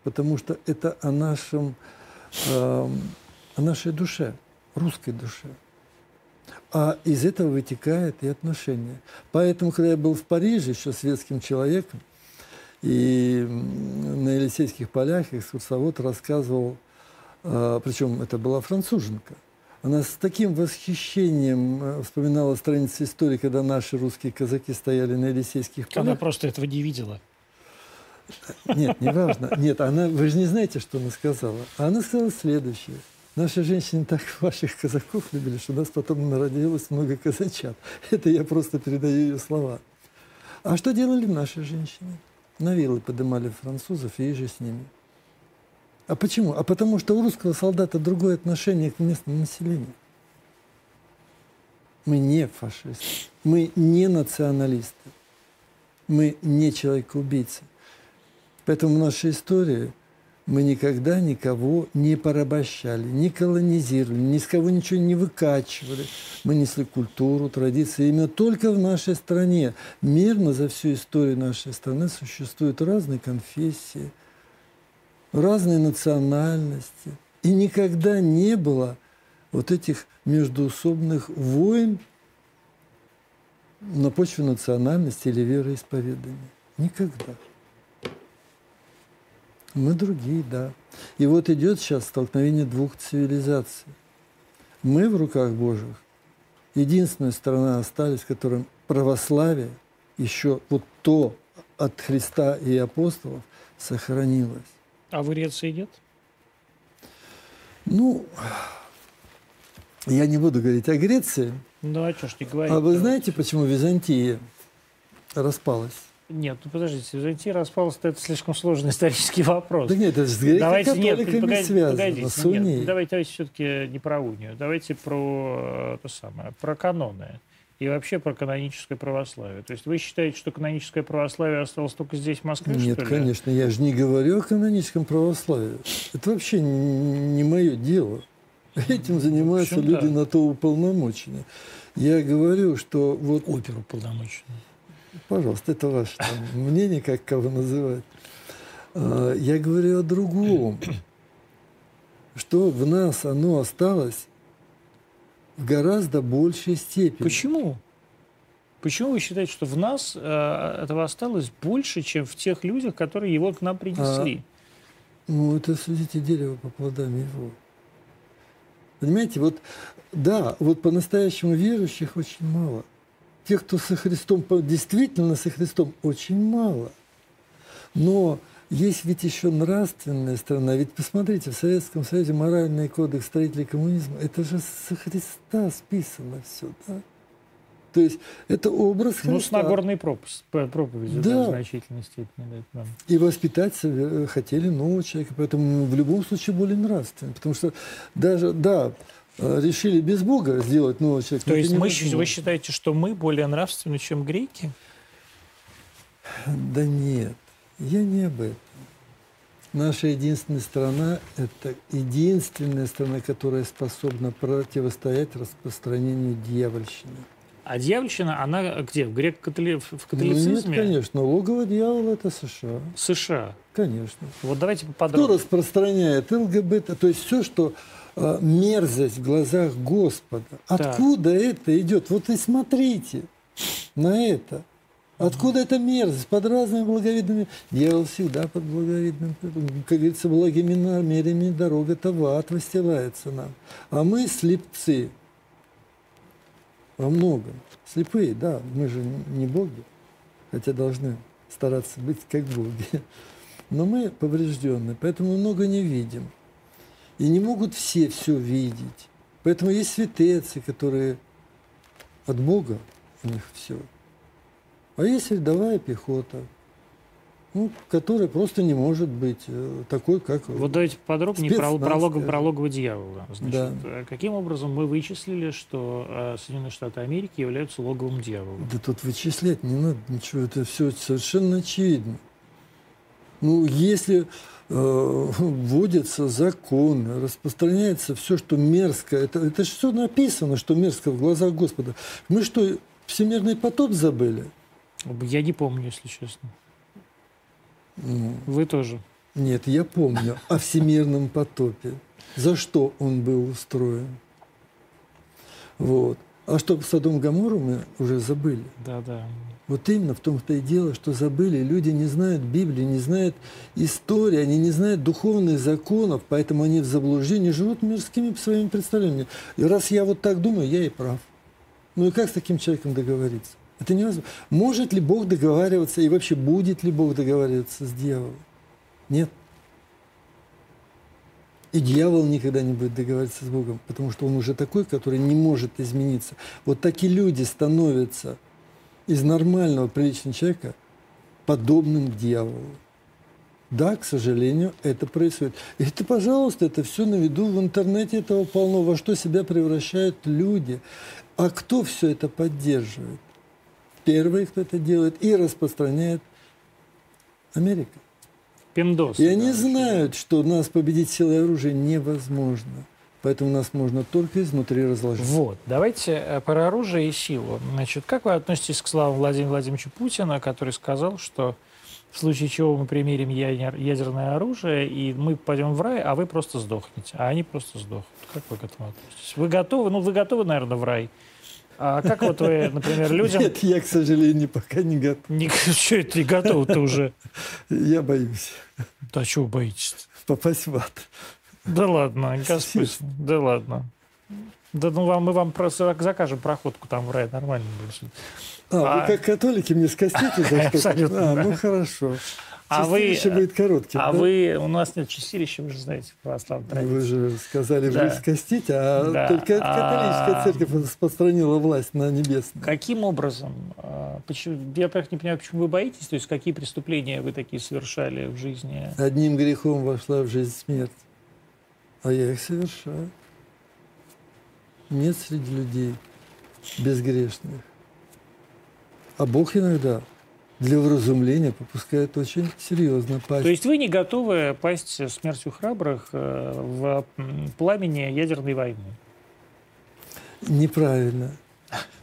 Потому что это о, нашем, э, о нашей душе, русской душе. А из этого вытекает и отношения. Поэтому, когда я был в Париже еще светским человеком, и на Елисейских полях экскурсовод рассказывал, а, причем это была француженка, она с таким восхищением э, вспоминала страницы истории, когда наши русские казаки стояли на Елисейских полях. Она просто этого не видела. Нет, не важно. Нет, она, вы же не знаете, что она сказала. Она сказала следующее. Наши женщины так ваших казаков любили, что у нас потом народилось много казачат. Это я просто передаю ее слова. А что делали наши женщины? на вилы поднимали французов и же с ними. А почему? А потому что у русского солдата другое отношение к местному населению. Мы не фашисты, мы не националисты, мы не человекоубийцы. Поэтому в нашей истории мы никогда никого не порабощали, не колонизировали, ни с кого ничего не выкачивали. Мы несли культуру, традиции. Именно только в нашей стране мирно за всю историю нашей страны существуют разные конфессии, разные национальности. И никогда не было вот этих междуусобных войн на почве национальности или вероисповедания. Никогда. Мы другие, да. И вот идет сейчас столкновение двух цивилизаций. Мы в руках Божьих. Единственная страна остались, в котором православие, еще вот то от Христа и апостолов сохранилось. А в Греции нет? Ну, я не буду говорить о Греции. Ну, а что ж не говорить? А вы знаете, почему Византия распалась? Нет, ну подождите, Византия распалась, это слишком сложный исторический вопрос. Да нет, это с давайте, нет, погодите, связано, погодите, с нет, давайте, давайте все-таки не про унию, давайте про э, то самое, про каноны и вообще про каноническое православие. То есть вы считаете, что каноническое православие осталось только здесь, в Москве, Нет, конечно, я же не говорю о каноническом православии. Это вообще не мое дело. Этим занимаются люди на то уполномоченные. Я говорю, что вот... Оперу уполномоченные. Пожалуйста, это ваше там, мнение, как кого называть. А, я говорю о другом. Что в нас оно осталось в гораздо большей степени. Почему? Почему вы считаете, что в нас э, этого осталось больше, чем в тех людях, которые его к нам принесли? А, ну, это судите дерево по плодам его. Понимаете, вот да, вот по-настоящему верующих очень мало. Тех, кто со Христом, действительно со Христом, очень мало. Но есть ведь еще нравственная сторона. Ведь посмотрите, в Советском Союзе моральный кодекс строителей коммунизма, это же со Христа списано все, да? То есть это образ Христа. Ну, с Нагорной проповедью да. в значительной степени. Да. И воспитать хотели нового человека, поэтому в любом случае более нравственный. Потому что даже, да, э, решили без Бога сделать нового человека. То есть мы, вы считаете, что мы более нравственны, чем греки? Да нет. Я не об этом. Наша единственная страна – это единственная страна, которая способна противостоять распространению дьявольщины. А дьявольщина, она где? В в католицизме? Ну, нет, конечно. Логово дьявола – это США. США? Конечно. Вот давайте поподробнее. Кто распространяет ЛГБТ? То есть все, что э, мерзость в глазах Господа. Так. Откуда это идет? Вот и смотрите на это. Откуда эта мерзость? Под разными благовидными... Дьявол всегда под благовидным. Как говорится, благими намерениями дорога-то в ад выстилается нам. А мы слепцы. Во многом. Слепые, да. Мы же не боги. Хотя должны стараться быть как боги. Но мы поврежденные, поэтому много не видим. И не могут все все видеть. Поэтому есть святые которые от Бога у них все. А есть рядовая пехота, ну, которая просто не может быть э, такой, как Вот давайте подробнее про, про, лого, про логово дьявола. Значит, да. Э, каким образом мы вычислили, что э, Соединенные Штаты Америки являются логовым дьявола? Да тут вычислять не надо ничего, это все совершенно очевидно. Ну, если э, вводятся законы, распространяется все, что мерзко, это, это же все написано, что мерзко в глазах Господа. Мы что, всемирный потоп забыли? Я не помню, если честно. Ну, Вы тоже? Нет, я помню о всемирном потопе. За что он был устроен. Вот. А что Содом Гамору мы уже забыли. Да, да. Вот именно в том-то и дело, что забыли. Люди не знают Библии, не знают истории, они не знают духовных законов, поэтому они в заблуждении живут мирскими своими представлениями. И раз я вот так думаю, я и прав. Ну и как с таким человеком договориться? Это невозможно. Может ли Бог договариваться и вообще будет ли Бог договариваться с дьяволом? Нет. И дьявол никогда не будет договариваться с Богом, потому что он уже такой, который не может измениться. Вот такие люди становятся из нормального, приличного человека подобным дьяволу. Да, к сожалению, это происходит. И это, пожалуйста, это все на виду в интернете этого полно. Во что себя превращают люди. А кто все это поддерживает? первые, кто это делает, и распространяет Америка. Пиндос. И они знают, что нас победить силой оружия невозможно. Поэтому нас можно только изнутри разложить. Вот. Давайте э, про оружие и силу. Значит, как вы относитесь к словам Владимира Владимировича Путина, который сказал, что в случае чего мы примерим ядерное оружие, и мы пойдем в рай, а вы просто сдохнете. А они просто сдохнут. Как вы к этому относитесь? Вы готовы? Ну, вы готовы, наверное, в рай. А как вот вы, например, людям... Нет, я, к сожалению, пока не готов. Не, что это не готов ты уже? Я боюсь. Да чего боитесь? Попасть в ад. Да ладно, Господь, да ладно. Да ну вам, мы вам просто закажем проходку там в рай, нормально будет. А, а, вы как католики мне скостите за что-то? Абсолютно. А, ну хорошо. А вы, будет коротким. А да? вы, у нас нет чистилища, вы же знаете, православной традиции. Вы же сказали, да. вы скостить, а да. только это католическая а... церковь распространила власть на небесную. Каким образом? А, почему, я, во-первых, не понимаю, почему вы боитесь, то есть какие преступления вы такие совершали в жизни? Одним грехом вошла в жизнь смерть, а я их совершаю. Нет среди людей безгрешных. А Бог иногда для вразумления попускает очень серьезно пасть. То есть вы не готовы пасть смертью храбрых э, в пламени ядерной войны? Неправильно.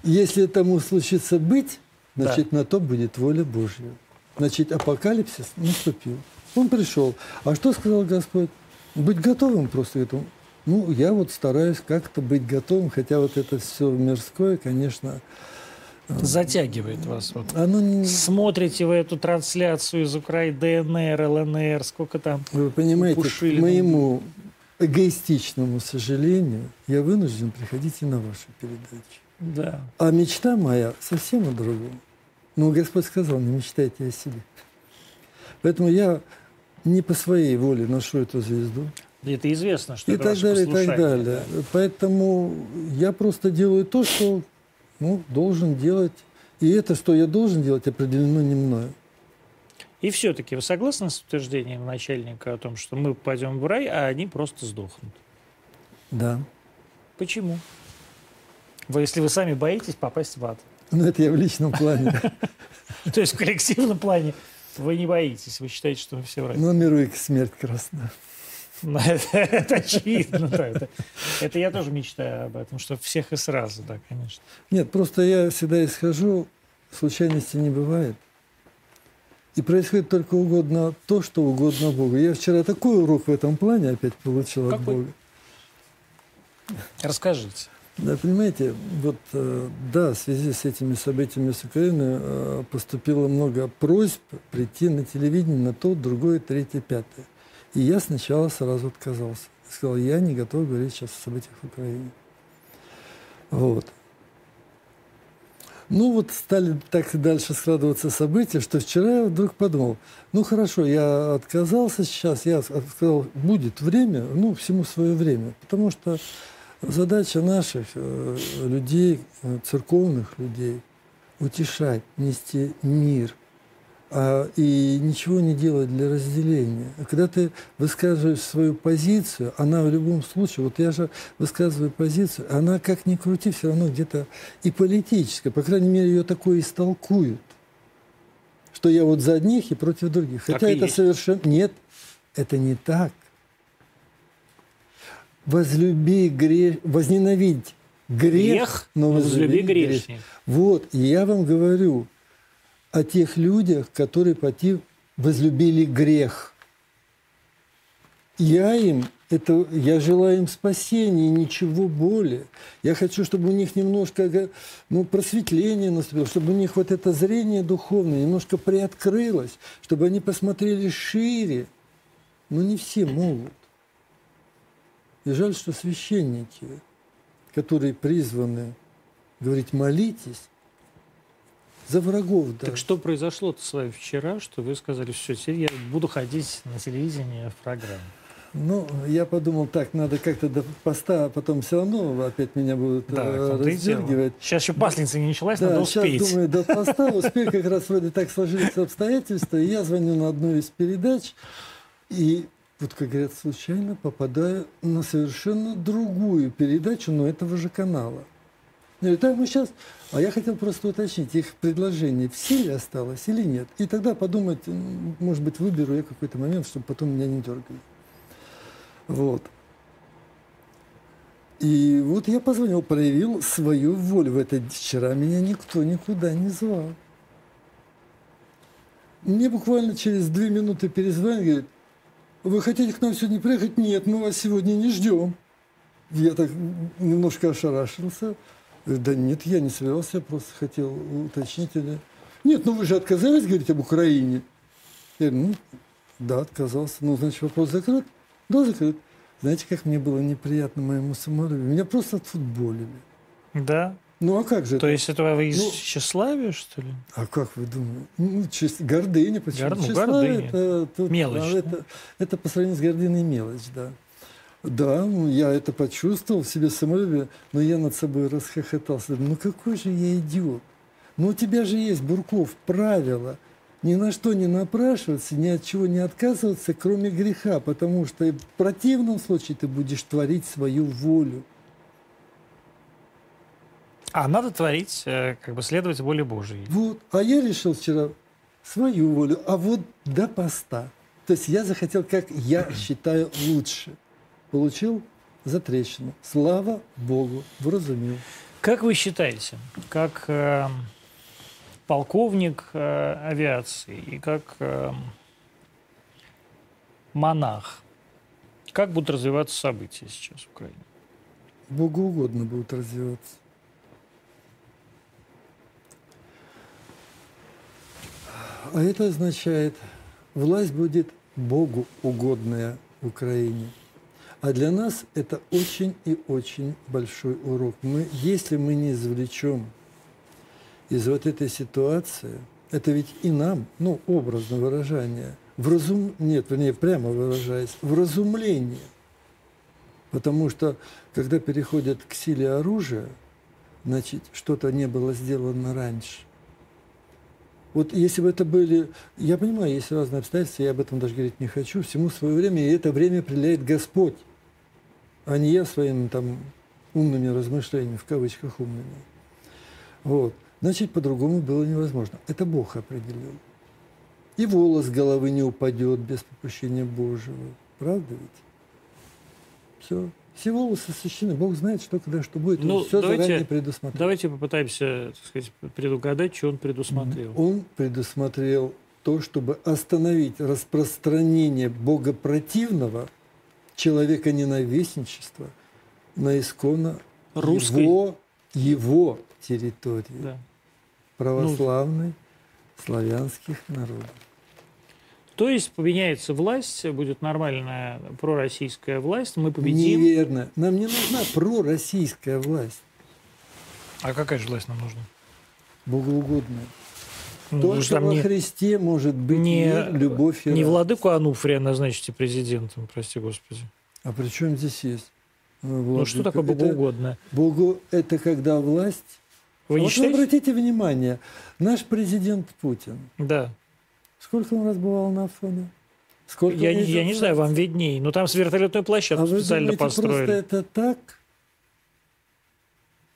Если тому случится быть, значит, да. на то будет воля Божья. Значит, апокалипсис наступил. Он пришел. А что сказал Господь? Быть готовым просто к этому. Ну, я вот стараюсь как-то быть готовым, хотя вот это все мирское, конечно, Затягивает вас. Вот. оно не... Смотрите вы эту трансляцию из Украины, ДНР, ЛНР, сколько там. Вы понимаете, Пушилина. к моему эгоистичному сожалению, я вынужден приходить и на вашу передачу. Да. А мечта моя совсем о другом. Но Господь сказал, не мечтайте о себе. Поэтому я не по своей воле ношу эту звезду. Это известно, что И это так далее, и так далее. Поэтому я просто делаю то, что ну, должен делать. И это, что я должен делать, определено не мною. И все-таки вы согласны с утверждением начальника о том, что мы пойдем в рай, а они просто сдохнут? Да. Почему? Вы, если вы сами боитесь попасть в ад. Но это я в личном плане. То есть в коллективном плане вы не боитесь, вы считаете, что вы все в раю. Но миру и смерть красна. Ну, Это, очевидно, да. Это, это я тоже мечтаю об этом, что всех и сразу, да, конечно. Нет, просто я всегда исхожу, случайности не бывает. И происходит только угодно то, что угодно Богу. Я вчера такой урок в этом плане опять получил от? Бога. Расскажите. Да, понимаете, вот э, да, в связи с этими событиями с Украиной э, поступило много просьб прийти на телевидение на то, другое, третье, пятое. И я сначала сразу отказался. Сказал, я не готов говорить сейчас о событиях в Украине. Вот. Ну вот стали так и дальше складываться события, что вчера я вдруг подумал, ну хорошо, я отказался сейчас, я сказал, будет время, ну всему свое время, потому что задача наших э, людей, э, церковных людей, утешать, нести мир, и ничего не делать для разделения. А Когда ты высказываешь свою позицию, она в любом случае, вот я же высказываю позицию, она как ни крути, все равно где-то и политическая, по крайней мере, ее такое истолкуют, что я вот за одних и против других. Хотя это совершенно... Нет, это не так. Возлюби грех, возненавидь грех, Грех, но возлюби возлюби грех. грешник. Вот, и я вам говорю о тех людях, которые пойти возлюбили грех. Я им, это, я желаю им спасения, ничего более. Я хочу, чтобы у них немножко ну, просветление наступило, чтобы у них вот это зрение духовное немножко приоткрылось, чтобы они посмотрели шире. Но не все могут. И жаль, что священники, которые призваны говорить «молитесь», за врагов даже. Так что произошло-то с вами вчера, что вы сказали, все, теперь я буду ходить на телевидение в программе? Ну, я подумал, так, надо как-то до поста, а потом все равно опять меня будут Да, э, раздергивать. Сейчас еще паслица не началась, надо Да, сейчас успеть. думаю, до поста успею, как раз вроде так сложились обстоятельства, и я звоню на одну из передач, и вот, как говорят, случайно попадаю на совершенно другую передачу, но этого же канала. Я говорю, так, ну сейчас, а я хотел просто уточнить, их предложение в силе осталось или нет. И тогда подумать, может быть, выберу я какой-то момент, чтобы потом меня не дергали. Вот. И вот я позвонил, проявил свою волю. В этот вчера меня никто никуда не звал. Мне буквально через две минуты перезвонили, говорит, вы хотите к нам сегодня приехать? Нет, мы вас сегодня не ждем. Я так немножко ошарашился. Да нет, я не собирался, я просто хотел уточнить. Или... Нет, ну вы же отказались говорить об Украине. Я говорю, ну, да, отказался. Ну, значит, вопрос закрыт? Да, закрыт. Знаете, как мне было неприятно моему самолюбию? Меня просто отфутболили. Да? Ну, а как же То это? есть это вы из Ну, тщеславия, что ли? А как вы думаете? Ну, честь- гордыня, почему? Гор- ну, гордыня. Это, тут, Мелочь, а, да? это, это по сравнению с гордыней мелочь, да. Да, ну, я это почувствовал в себе самолюбие, но я над собой расхохотался. Ну какой же я идиот? Ну у тебя же есть, Бурков, правило. Ни на что не напрашиваться, ни от чего не отказываться, кроме греха, потому что в противном случае ты будешь творить свою волю. А надо творить, э, как бы следовать воле Божией. Вот. А я решил вчера свою волю, а вот до поста. То есть я захотел, как я считаю лучше. Получил затрещину. Слава Богу, вразумил. Как вы считаете, как э, полковник э, авиации и как э, монах, Как будут развиваться события сейчас в Украине? Богу угодно будут развиваться. А это означает, власть будет Богу угодная в Украине. А для нас это очень и очень большой урок. Мы, если мы не извлечем из вот этой ситуации, это ведь и нам, ну, образно выражение, в разум... нет, вернее, прямо выражаясь, в разумление. Потому что, когда переходят к силе оружия, значит, что-то не было сделано раньше. Вот если бы это были... Я понимаю, есть разные обстоятельства, я об этом даже говорить не хочу. Всему свое время, и это время определяет Господь, а не я своими там умными размышлениями, в кавычках умными. Вот. Значит, по-другому было невозможно. Это Бог определил. И волос головы не упадет без попущения Божьего. Правда ведь? Все. Все волосы сочтены. Бог знает, что когда что будет. Ну, Он все давайте, заранее предусмотрел. Давайте попытаемся так сказать, предугадать, что он предусмотрел. Он предусмотрел то, чтобы остановить распространение богопротивного человека ненавистничества на исконно Русской. его, его территории Да. православной славянских народов. То есть поменяется власть, будет нормальная пророссийская власть, мы победим. Неверно. Нам не нужна пророссийская власть, А какая же власть нам нужна? богоугодная. Ну, То, вы же что там во не, Христе может быть не- мир, любовь и не радость. владыку Ануфрия назначите президентом, прости господи. А при чем здесь есть? э, Ну что владыка? такое Это- богоугодное? Богу это когда власть. Вы А не вот считаете? обратите внимание, наш президент Путин, Да. сколько он раз бывал на Афоне? Сколько Я, я не знаю, вам видней. Но там с вертолетную площадку А вы специально думаете, просто построили. это так?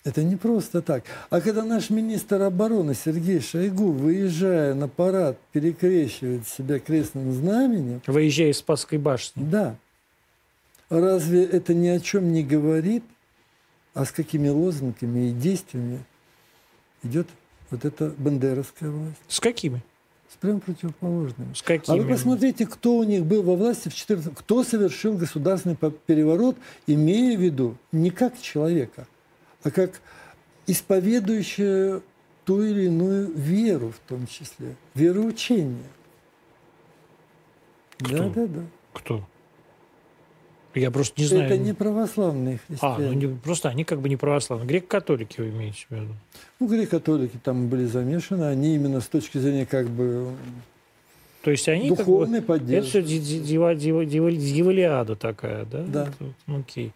Это не просто так. А когда наш министр обороны Сергей Шойгу, выезжая на парад, перекрещивает себя крестным знаменем, Выезжая из Спасской башни. да, разве это ни о чем не говорит, а с какими лозунгами и действиями идет вот эта бандеровская власть? С какими? С прям противоположными. С А какими? вы посмотрите, кто у них был во власти в 14 кто совершил государственный переворот, имея в виду не как человека, а как исповедующую ту или иную веру в том числе, вероучение. Кто? Да, да, да. Кто? Я просто не знаю. Это не православные А, христиане. ну не, просто они как бы не православные. Грек-католики вы имеете в виду? Ну, греко-католики там были замешаны, они именно с точки зрения как бы То есть они как бы... духовной Это поддержки. все дивалиада такая, да? Да. Это, окей.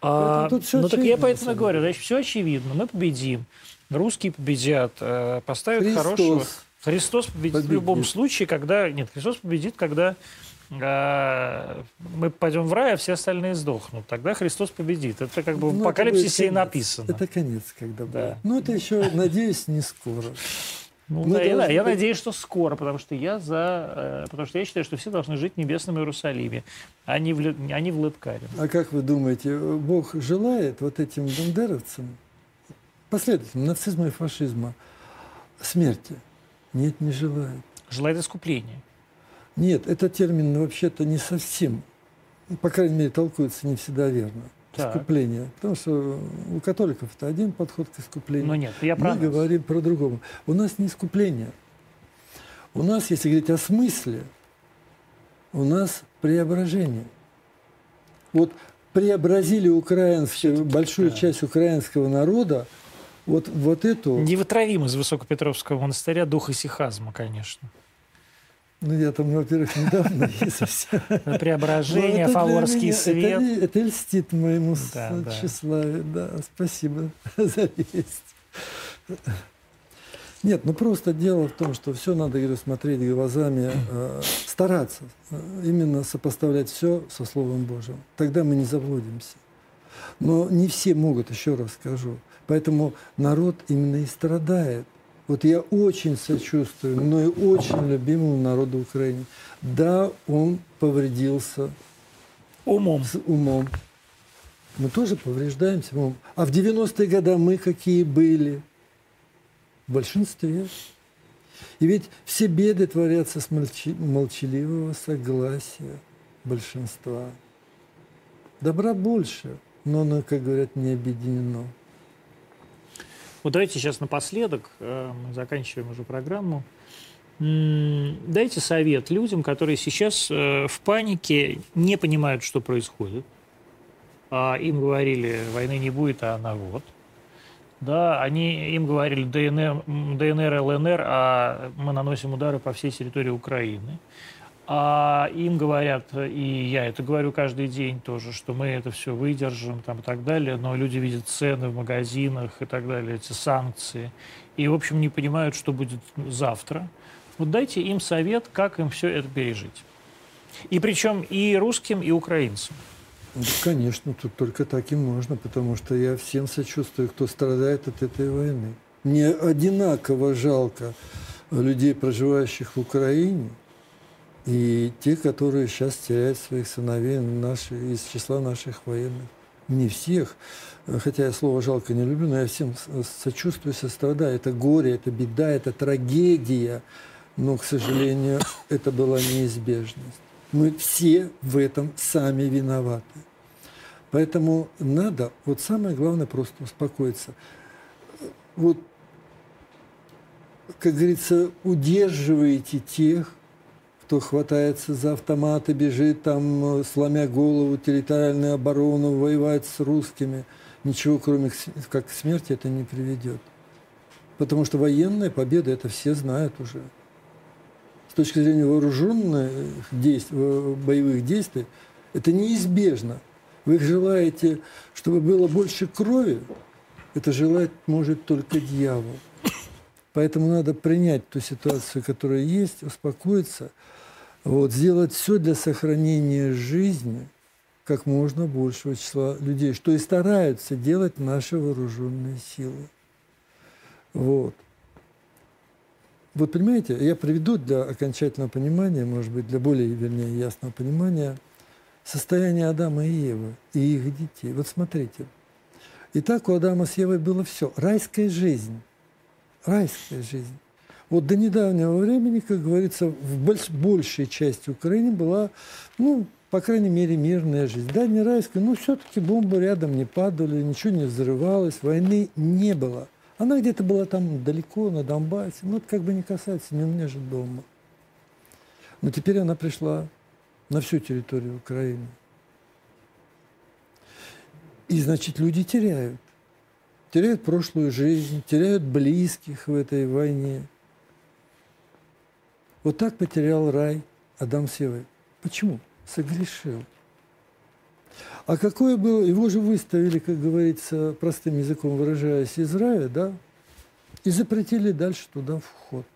А, тут всё ну так я поэтому и говорю, значит, все очевидно. Мы победим. Русские победят, э, поставят Христос хорошего. Христос победит, в победит. любом случае, когда... Нет, Христос победит, когда э, мы пойдем в рай, а все остальные сдохнут. Тогда Христос победит. Это как бы в Ну, это апокалипсисе и написано. Это конец, когда Да. будет. Ну, это еще, надеюсь, не скоро. Ну, Мы да, я, должны я быть- надеюсь, что скоро, потому что я за, э, потому что я считаю, что все должны жить в небесном Иерусалиме, а не в, а не в Лыткаре. А как вы думаете, Бог желает вот этим бандеровцам, последователям нацизма и фашизма, смерти? Нет, не желает. Желает искупления. Нет, этот термин вообще-то не совсем, по крайней мере, толкуется не всегда верно. Так. Искупление. Потому что у католиков это один подход к искуплению. Но нет, я Мы нас. говорим про другого. У нас не искупление. У нас, если говорить о смысле, у нас преображение. Вот преобразили украинскую, большую да. часть украинского народа вот, вот эту... Невытравим из Высокопетровского монастыря дух исихазма, конечно. Ну, я там, во-первых, недавно совсем... Преображение, Ну, фаворский свет. Это, льстит моему тщеславию. Да, спасибо за весть. Нет, ну просто дело в том, что все надо говорю, смотреть глазами, э, стараться э, именно сопоставлять все со Словом Божьим. Тогда мы не заблудимся. Но не все могут, еще раз скажу. Поэтому народ именно и страдает. Вот я очень сочувствую, мною очень любимому народу Украины. Да, он повредился Умом. с умом. Мы тоже повреждаемся умом. А в 90-е годы мы какие были? В большинстве. И ведь все беды творятся с молчи- молчаливого согласия большинства. Добра больше, но оно, как говорят, не объединено. Вот давайте сейчас напоследок, э, мы заканчиваем уже программу, дайте совет людям, которые сейчас э, в панике, не понимают, что происходит. А им говорили, войны не будет, а она вот. Да, они им говорили ДНР, ДНР, ЛНР, а мы наносим удары по всей территории Украины. А им говорят, и я это говорю каждый день тоже, что мы это все выдержим там, и так далее, но люди видят цены в магазинах и так далее, эти санкции, и, в общем, не понимают, что будет завтра. Вот дайте им совет, как им все это пережить. И причем и русским, и украинцам. Конечно, тут только так и можно, потому что я всем сочувствую, кто страдает от этой войны. Мне одинаково жалко людей, проживающих в Украине, и те, которые сейчас теряют своих сыновей наши, из числа наших военных. Не всех, хотя я слово «жалко» не люблю, но я всем сочувствую, сострадаю. Это горе, это беда, это трагедия но, к сожалению, это была неизбежность. Мы все в этом сами виноваты. Поэтому надо, вот самое главное, просто успокоиться. Вот, как говорится, удерживаете тех, кто хватается за автоматы, бежит там, сломя голову, территориальную оборону, воевать с русскими. Ничего, кроме как смерти, это не приведет. Потому что военная победа, это все знают уже точки зрения вооруженных действий, боевых действий, это неизбежно. Вы желаете, чтобы было больше крови, это желать может только дьявол. Поэтому надо принять ту ситуацию, которая есть, успокоиться, вот, сделать все для сохранения жизни как можно большего числа людей, что и стараются делать наши вооруженные силы. Вот. Вот понимаете, я приведу для окончательного понимания, может быть, для более, вернее, ясного понимания, состояние Адама и Евы и их детей. Вот смотрите. Итак, у Адама с Евой было все. Райская жизнь. Райская жизнь. Вот до недавнего времени, как говорится, в больш, большей части Украины была, ну, по крайней мере, мирная жизнь. Да, не райская, но все-таки бомбы рядом не падали, ничего не взрывалось, войны не было – она где-то была там далеко, на Донбассе. Ну, это как бы не касается, не у меня же дома. Но теперь она пришла на всю территорию Украины. И, значит, люди теряют. Теряют прошлую жизнь, теряют близких в этой войне. Вот так потерял рай Адам с Евой. Почему? Согрешил. А какое было, его же выставили, как говорится, простым языком выражаясь, из рая, да, и запретили дальше туда вход.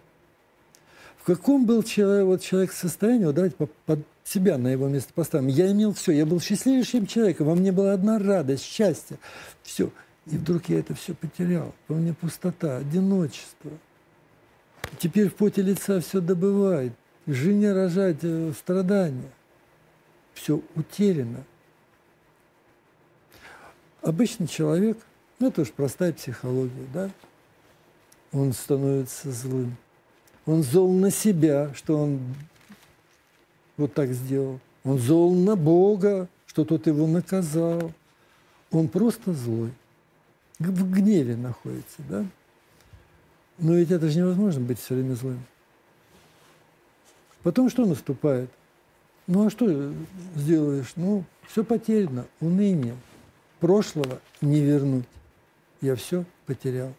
В каком был человек, вот человек состоянии, вот давайте под себя на его место поставим. Я имел все, я был счастливейшим человеком, во мне была одна радость, счастье, все. И вдруг я это все потерял. Во мне пустота, одиночество. Теперь в поте лица все добывает. Жене рожать э, страдания. Все утеряно. Обычный человек, ну это уж простая психология, да, он становится злым. Он зол на себя, что он вот так сделал. Он зол на Бога, что тот его наказал. Он просто злой. В гневе находится, да? Но ведь это же невозможно быть все время злым. Потом что наступает? Ну а что сделаешь? Ну, все потеряно, уныние прошлого не вернуть. Я все потерял.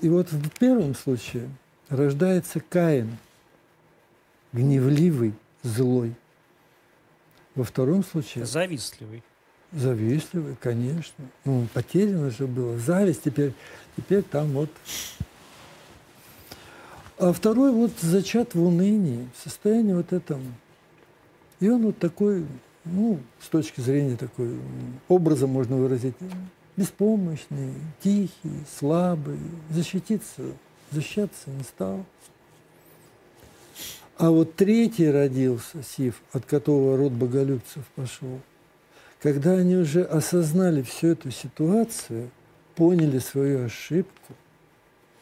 И вот в первом случае рождается Каин, гневливый, злой. Во втором случае... Завистливый. Завистливый, конечно. Ну, потеряно же было. Зависть теперь, теперь там вот... А второй вот зачат в унынии, в состоянии вот этом и он вот такой, ну, с точки зрения такой, образом можно выразить, беспомощный, тихий, слабый, защититься, защищаться не стал. А вот третий родился, Сив, от которого род боголюбцев пошел. Когда они уже осознали всю эту ситуацию, поняли свою ошибку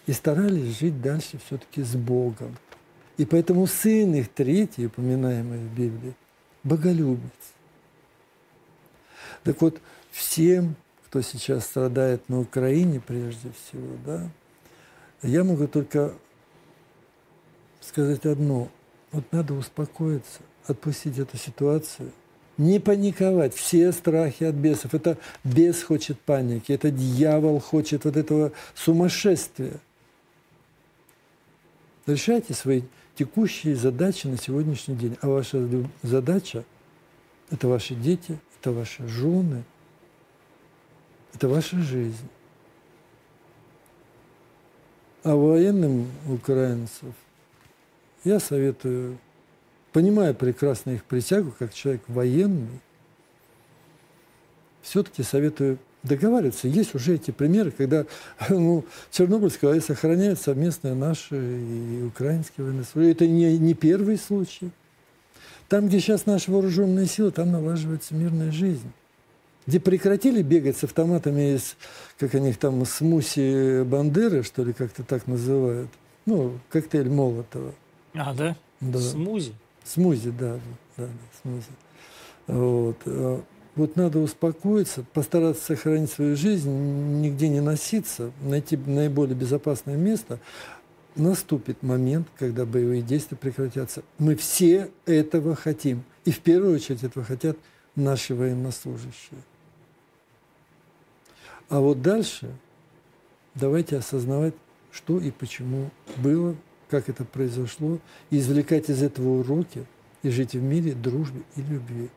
и старались жить дальше все-таки с Богом. И поэтому сын их третий, упоминаемый в Библии, боголюбец. Так вот, всем, кто сейчас страдает на Украине прежде всего, да, я могу только сказать одно. Вот надо успокоиться, отпустить эту ситуацию, не паниковать. Все страхи от бесов. Это бес хочет паники, это дьявол хочет вот этого сумасшествия. Решайте свои текущие задачи на сегодняшний день. А ваша задача – это ваши дети, это ваши жены, это ваша жизнь. А военным украинцев я советую, понимая прекрасно их присягу, как человек военный, все-таки советую договариваться. Есть уже эти примеры, когда ну, Чернобыльская АЭС охраняет совместно наши и украинские военнослужащие. Это не, не первый случай. Там, где сейчас наши вооруженные силы, там налаживается мирная жизнь. Где прекратили бегать с автоматами из, как они их там, смуси Бандеры, что ли, как-то так называют. Ну, коктейль Молотова. А, да? Да. Смузи? Смузи, да, да, смузи. Вот. А вот надо успокоиться, постараться сохранить свою жизнь, нигде не носиться, найти наиболее безопасное место. Наступит момент, когда боевые действия прекратятся. Мы все этого хотим. И в первую очередь этого хотят наши военнослужащие. А вот дальше давайте осознавать, что и почему было, как это произошло, и извлекать из этого уроки и жить в мире, дружбе и любви.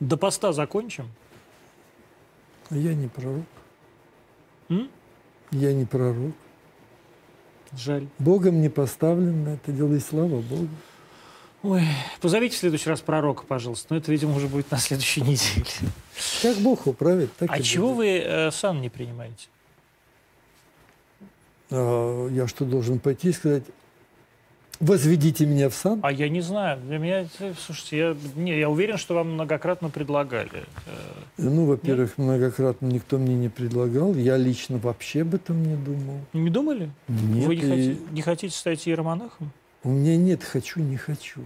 До поста закончим? Я не пророк. М? Я не пророк. Жаль. Богом не поставлен на это дело, и слава Богу. Ой, позовите в следующий раз пророка, пожалуйста. Но это, видимо, уже будет на следующей неделе. Как Бог управит, так А и чего будет. вы э, сан не принимаете? А, я что, должен пойти и сказать, возведите меня в сан? А я не знаю. Для меня, слушайте, я, не, я уверен, что вам многократно предлагали. Э, Ну, во-первых, многократно никто мне не предлагал. Я лично вообще об этом не думал. Не думали? Нет, Вы не, и хотите, не хотите стать иеромонахом? у меня нет «хочу, не хочу».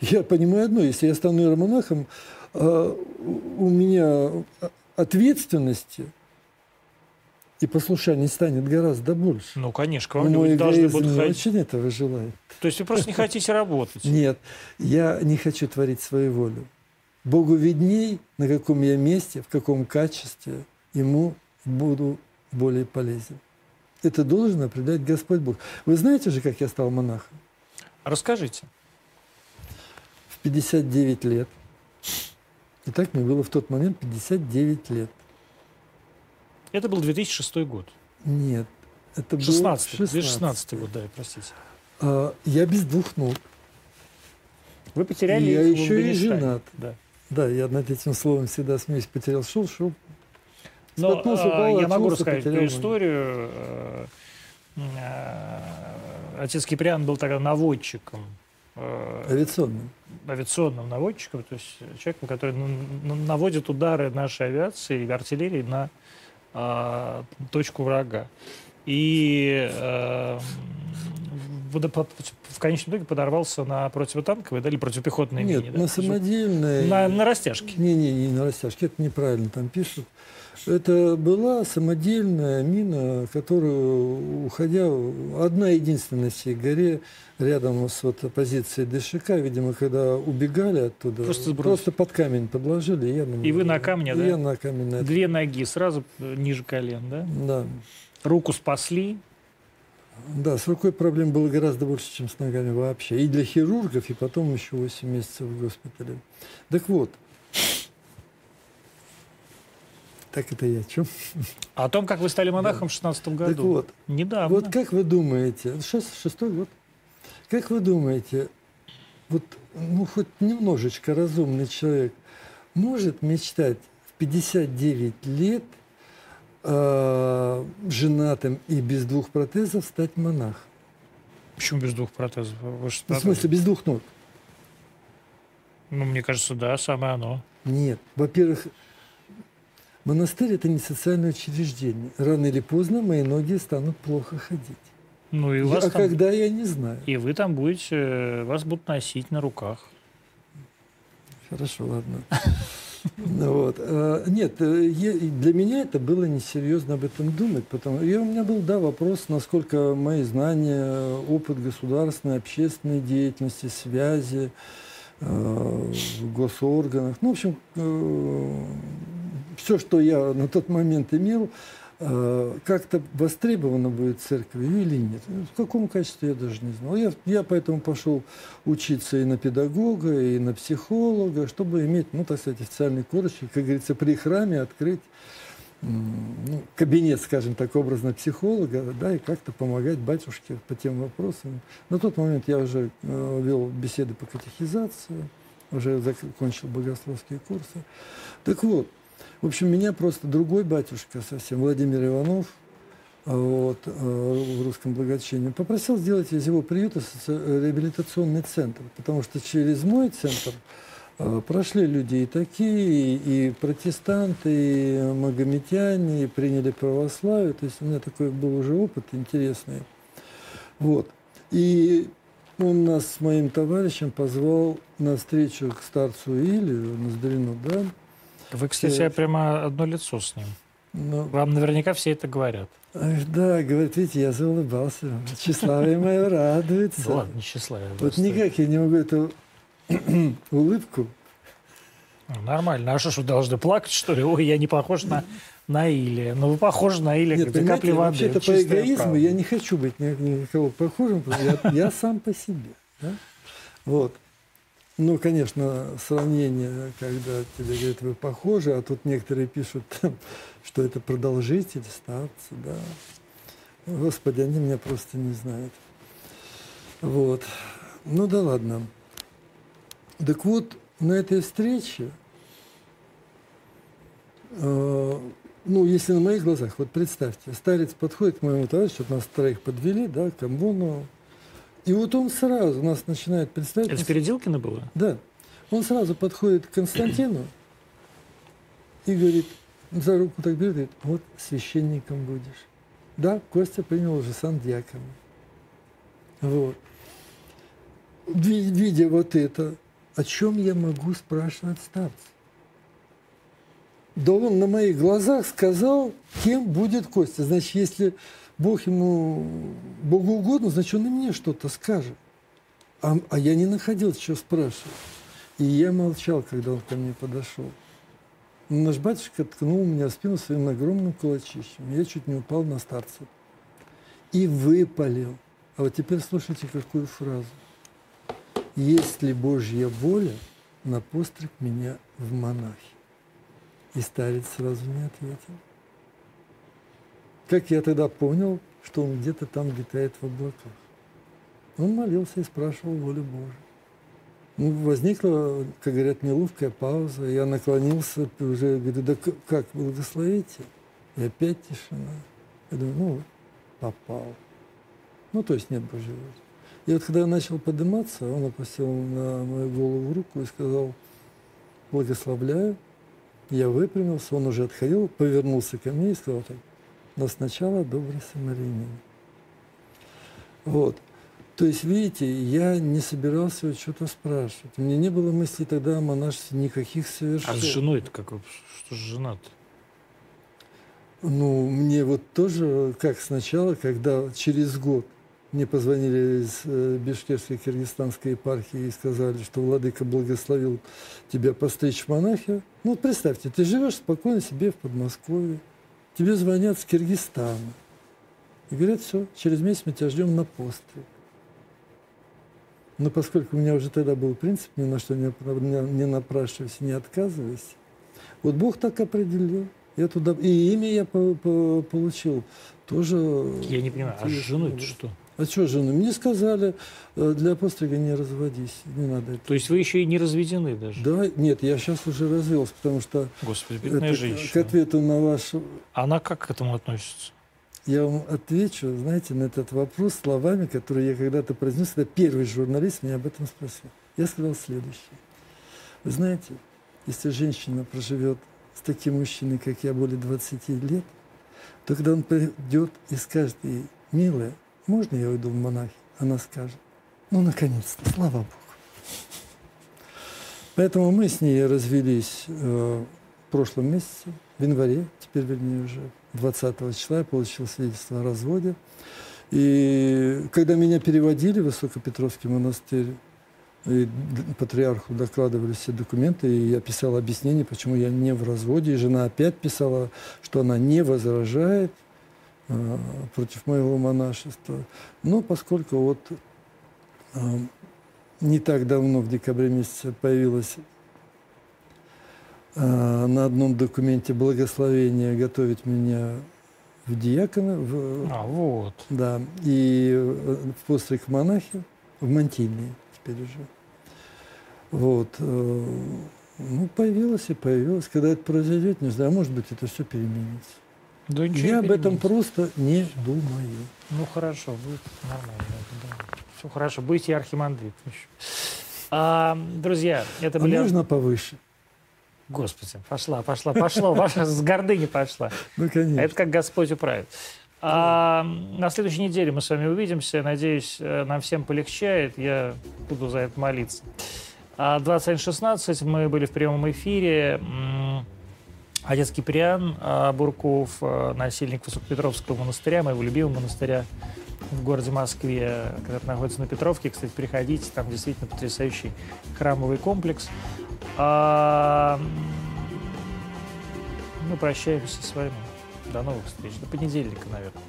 Я понимаю одно, если я стану иеромонахом, у у меня ответственности и послушания станет гораздо больше. Ну, конечно, к вам Мой люди должны будут не ходить. очень этого желает. То есть вы просто не хотите работать. Нет, я не хочу творить свою волю. Богу видней, на каком я месте, в каком качестве ему буду более полезен. Это должен определять Господь Бог. Вы знаете же, как я стал монахом? Расскажите. В 59 лет. И так мне было в тот момент 59 лет. Это был 2006 год. Нет, это был 16 16 2016 год, да, простите. А, я без двух ног. Вы потеряли Я их еще и женат. Да. Да, я над этим словом всегда смеюсь. Потерял шел, шел. Но э, упал, я могу рассказать эту историю. Э, Отец Киприан был тогда наводчиком, э, Авиационным. авиационным наводчиком, то есть человеком, который наводит удары нашей авиации и артиллерии на э, точку врага. И э, в, конечном итоге подорвался на противотанковой да, или противопехотной Нет, мине. да? на самодельной... на, на растяжке. Не-не, не на растяжке, это неправильно там пишут. Это была самодельная мина, которую, уходя, одна единственная в горе, рядом с вот позицией ДШК, видимо, когда убегали оттуда, Просто сбросили. под камень подложили. Я на И вы на камне, и да? Я на камень. на. Две ноги сразу ниже колен, да? Да. Руку спасли. да, с рукой проблем было гораздо больше, чем с ногами вообще. И для хирургов, и потом еще 8 месяцев в госпитале. Так вот, так это я о чем? А О том, как вы стали монахом в 16 году. Так вот, Недавно. Вот как вы думаете, шест- шестой год, как вы думаете, вот ну хоть немножечко разумный человек может мечтать в 59 лет э, женатым и без двух протезов стать монахом? Почему без двух протезов? Вы же Ну, в смысле, без двух ног? Ну, мне кажется, да, самое оно. Нет. Во-первых, Монастырь – это не социальное учреждение. Рано или поздно мои ноги станут плохо ходить. Ну и вас а там- когда, я не знаю. И вы там будете, э, вас будут носить на руках. Хорошо, ладно. Ну Вот. А, Нет, э, для меня это было несерьезно об этом думать, потому и у меня был, да, вопрос, насколько мои знания, опыт государственной, общественной деятельности, связи э, в госорганах, ну, в общем, все, что я на тот момент имел, э, как-то востребовано будет церковью или нет. В каком качестве я даже не знал. Я, я поэтому пошел учиться и на педагога, и на психолога, чтобы иметь, ну, так сказать, официальный корочек, как говорится, при храме открыть ну, кабинет, скажем так, образно психолога, да, и как-то помогать батюшке по тем вопросам. На тот момент я уже э, вел беседы по катехизации, уже закончил богословские курсы. Так вот, в общем, меня просто другой батюшка совсем, Владимир Иванов, а, вот, э, в русском благочинии, попросил сделать из его приюта реабилитационный центр, потому что через мой центр э, прошли люди и такие, и, протестанты, и магометяне, и приняли православие, то есть у меня такой был уже опыт интересный. Вот. И он нас с моим товарищем позвал на встречу к старцу Илию, на Здарину, да, Вы, кстати, Э, прямо одно лицо с ним. но Вам наверняка все это говорят. Да, говорит, видите, я заулыбался. Тщеславие мое радуется. Да ладно, тщеславие. Вот просто. никак я не могу эту улыбку. Ну, Нормально. А что ж вы должны плакать, что ли? Ой, я не похож на, на Илия. Ну, вы похожи на Нет, как капли воды. вообще-то по эгоизму правда. я не хочу быть ни ни на кого похожим, я, я сам по себе. да. Вот. Ну, конечно, сравнение, когда тебе говорят, вы похожи, а тут некоторые пишут, что это продолжитель, старцы, да. Господи, они меня просто не знают. Вот. Ну да ладно. Так вот, на этой встрече, э, ну, если на моих глазах, вот представьте, старец подходит к моему товарищу, вот нас троих подвели, да, к Амбону, и вот он сразу нас начинает представить. Это Переделкино было? Да. Он сразу подходит к Константину и говорит, за руку так берет, говорит, вот священником будешь. Да, Костя принял уже сан дьякона. Вот. Ви- Видя вот это, о чем я могу спрашивать старца? Да он на моих глазах сказал, кем будет Костя. Значит, если Бог ему, Богу угодно, значит, он и мне что-то скажет. А, а я не находил, что спрашивать. И я молчал, когда он ко мне подошел. Но наш батюшка ткнул меня в спину своим огромным кулачищем. Я чуть не упал на старца. И выпалил. А вот теперь слушайте, какую фразу. Есть ли Божья воля на постриг меня в монахи? И старец сразу не ответил. Как я тогда понял, что он где-то там летает в облаках. Он молился и спрашивал волю Божию. Ну, возникла, как говорят, неловкая пауза. Я наклонился, уже говорю, да как, благословите? И опять тишина. Я думаю, ну, попал. Ну, то есть нет Божьей воли. И вот когда я начал подниматься, он опустил на мою голову руку и сказал, благословляю. Я выпрямился, он уже отходил, повернулся ко мне и сказал так, но сначала добрый самарянин. Вот. То есть, видите, я не собирался что-то спрашивать. У меня не было мыслей тогда о монашестве никаких совершенно. А с женой-то как? Что же женат? Ну, мне вот тоже, как сначала, когда через год мне позвонили из э, Бишкекской киргизстанской епархии и сказали, что Владыка благословил тебя постричь в монахи. Ну, вот представьте, ты живешь спокойно себе в Подмосковье, тебе звонят с Киргизстана и говорят, все, через месяц мы тебя ждем на постриг. Но поскольку у меня уже тогда был принцип, ни на что не, не- напрашивайся, не отказывайся, вот Бог так определил. Я туда... И имя я по- по- получил тоже... Я не понимаю, а с образом. что? А что жены? Мне сказали, э, для пострига не разводись, не надо это. То есть вы еще и не разведены даже? Да, нет, я сейчас уже развелся, потому что Господи, бедная это к женщина. ответу на ваш... Она как к этому относится? Я вам отвечу, знаете, на этот вопрос словами, которые я когда-то произнес, когда первый журналист меня об этом спросил. Я сказал следующее. Вы знаете, если женщина проживет с таким мужчиной, как я, более 20 лет, то когда он придет и скажет ей, милая, можно я уйду в монахи? Она скажет, ну, наконец-то, слава Богу. Поэтому мы с ней развелись э, в прошлом месяце, в январе, теперь, вернее, уже 20 числа я получил свидетельство о разводе. И когда меня переводили в Высокопетровский монастырь, и патриарху докладывали все документы, и я писал объяснение, почему я не в разводе. И жена опять писала, что она не возражает против моего монашества. Но поскольку вот э, не так давно, в декабре месяце, появилось э, на одном документе благословение готовить меня в диакона. В, а, вот. Да, и э, в постриг монахи, в мантильные теперь уже. Вот. Э, ну, появилось и появилось. Когда это произойдет, не знаю, может быть, это все переменится. Да Я об этом просто не думаю. Ну, хорошо, будет нормально. Да. Все хорошо, будете архимандрит. А, друзья, это а были... А можно повыше? Господи, пошла, пошла, пошла, ваша с гордыни пошла. Ну, конечно. Это как Господь управит. А на следующей неделе мы с вами увидимся. Надеюсь, э, нам всем полегчает. Я буду за это молиться. А 21.16 мы были в прямом эфире. Отец Киприан а, Бурков, э, насильник Высокопетровского монастыря, моего любимого монастыря в городе Москве, который находится на Петровке. Кстати, приходите, там действительно потрясающий храмовый комплекс. А, мы прощаемся с вами. До новых встреч. До понедельника, наверное.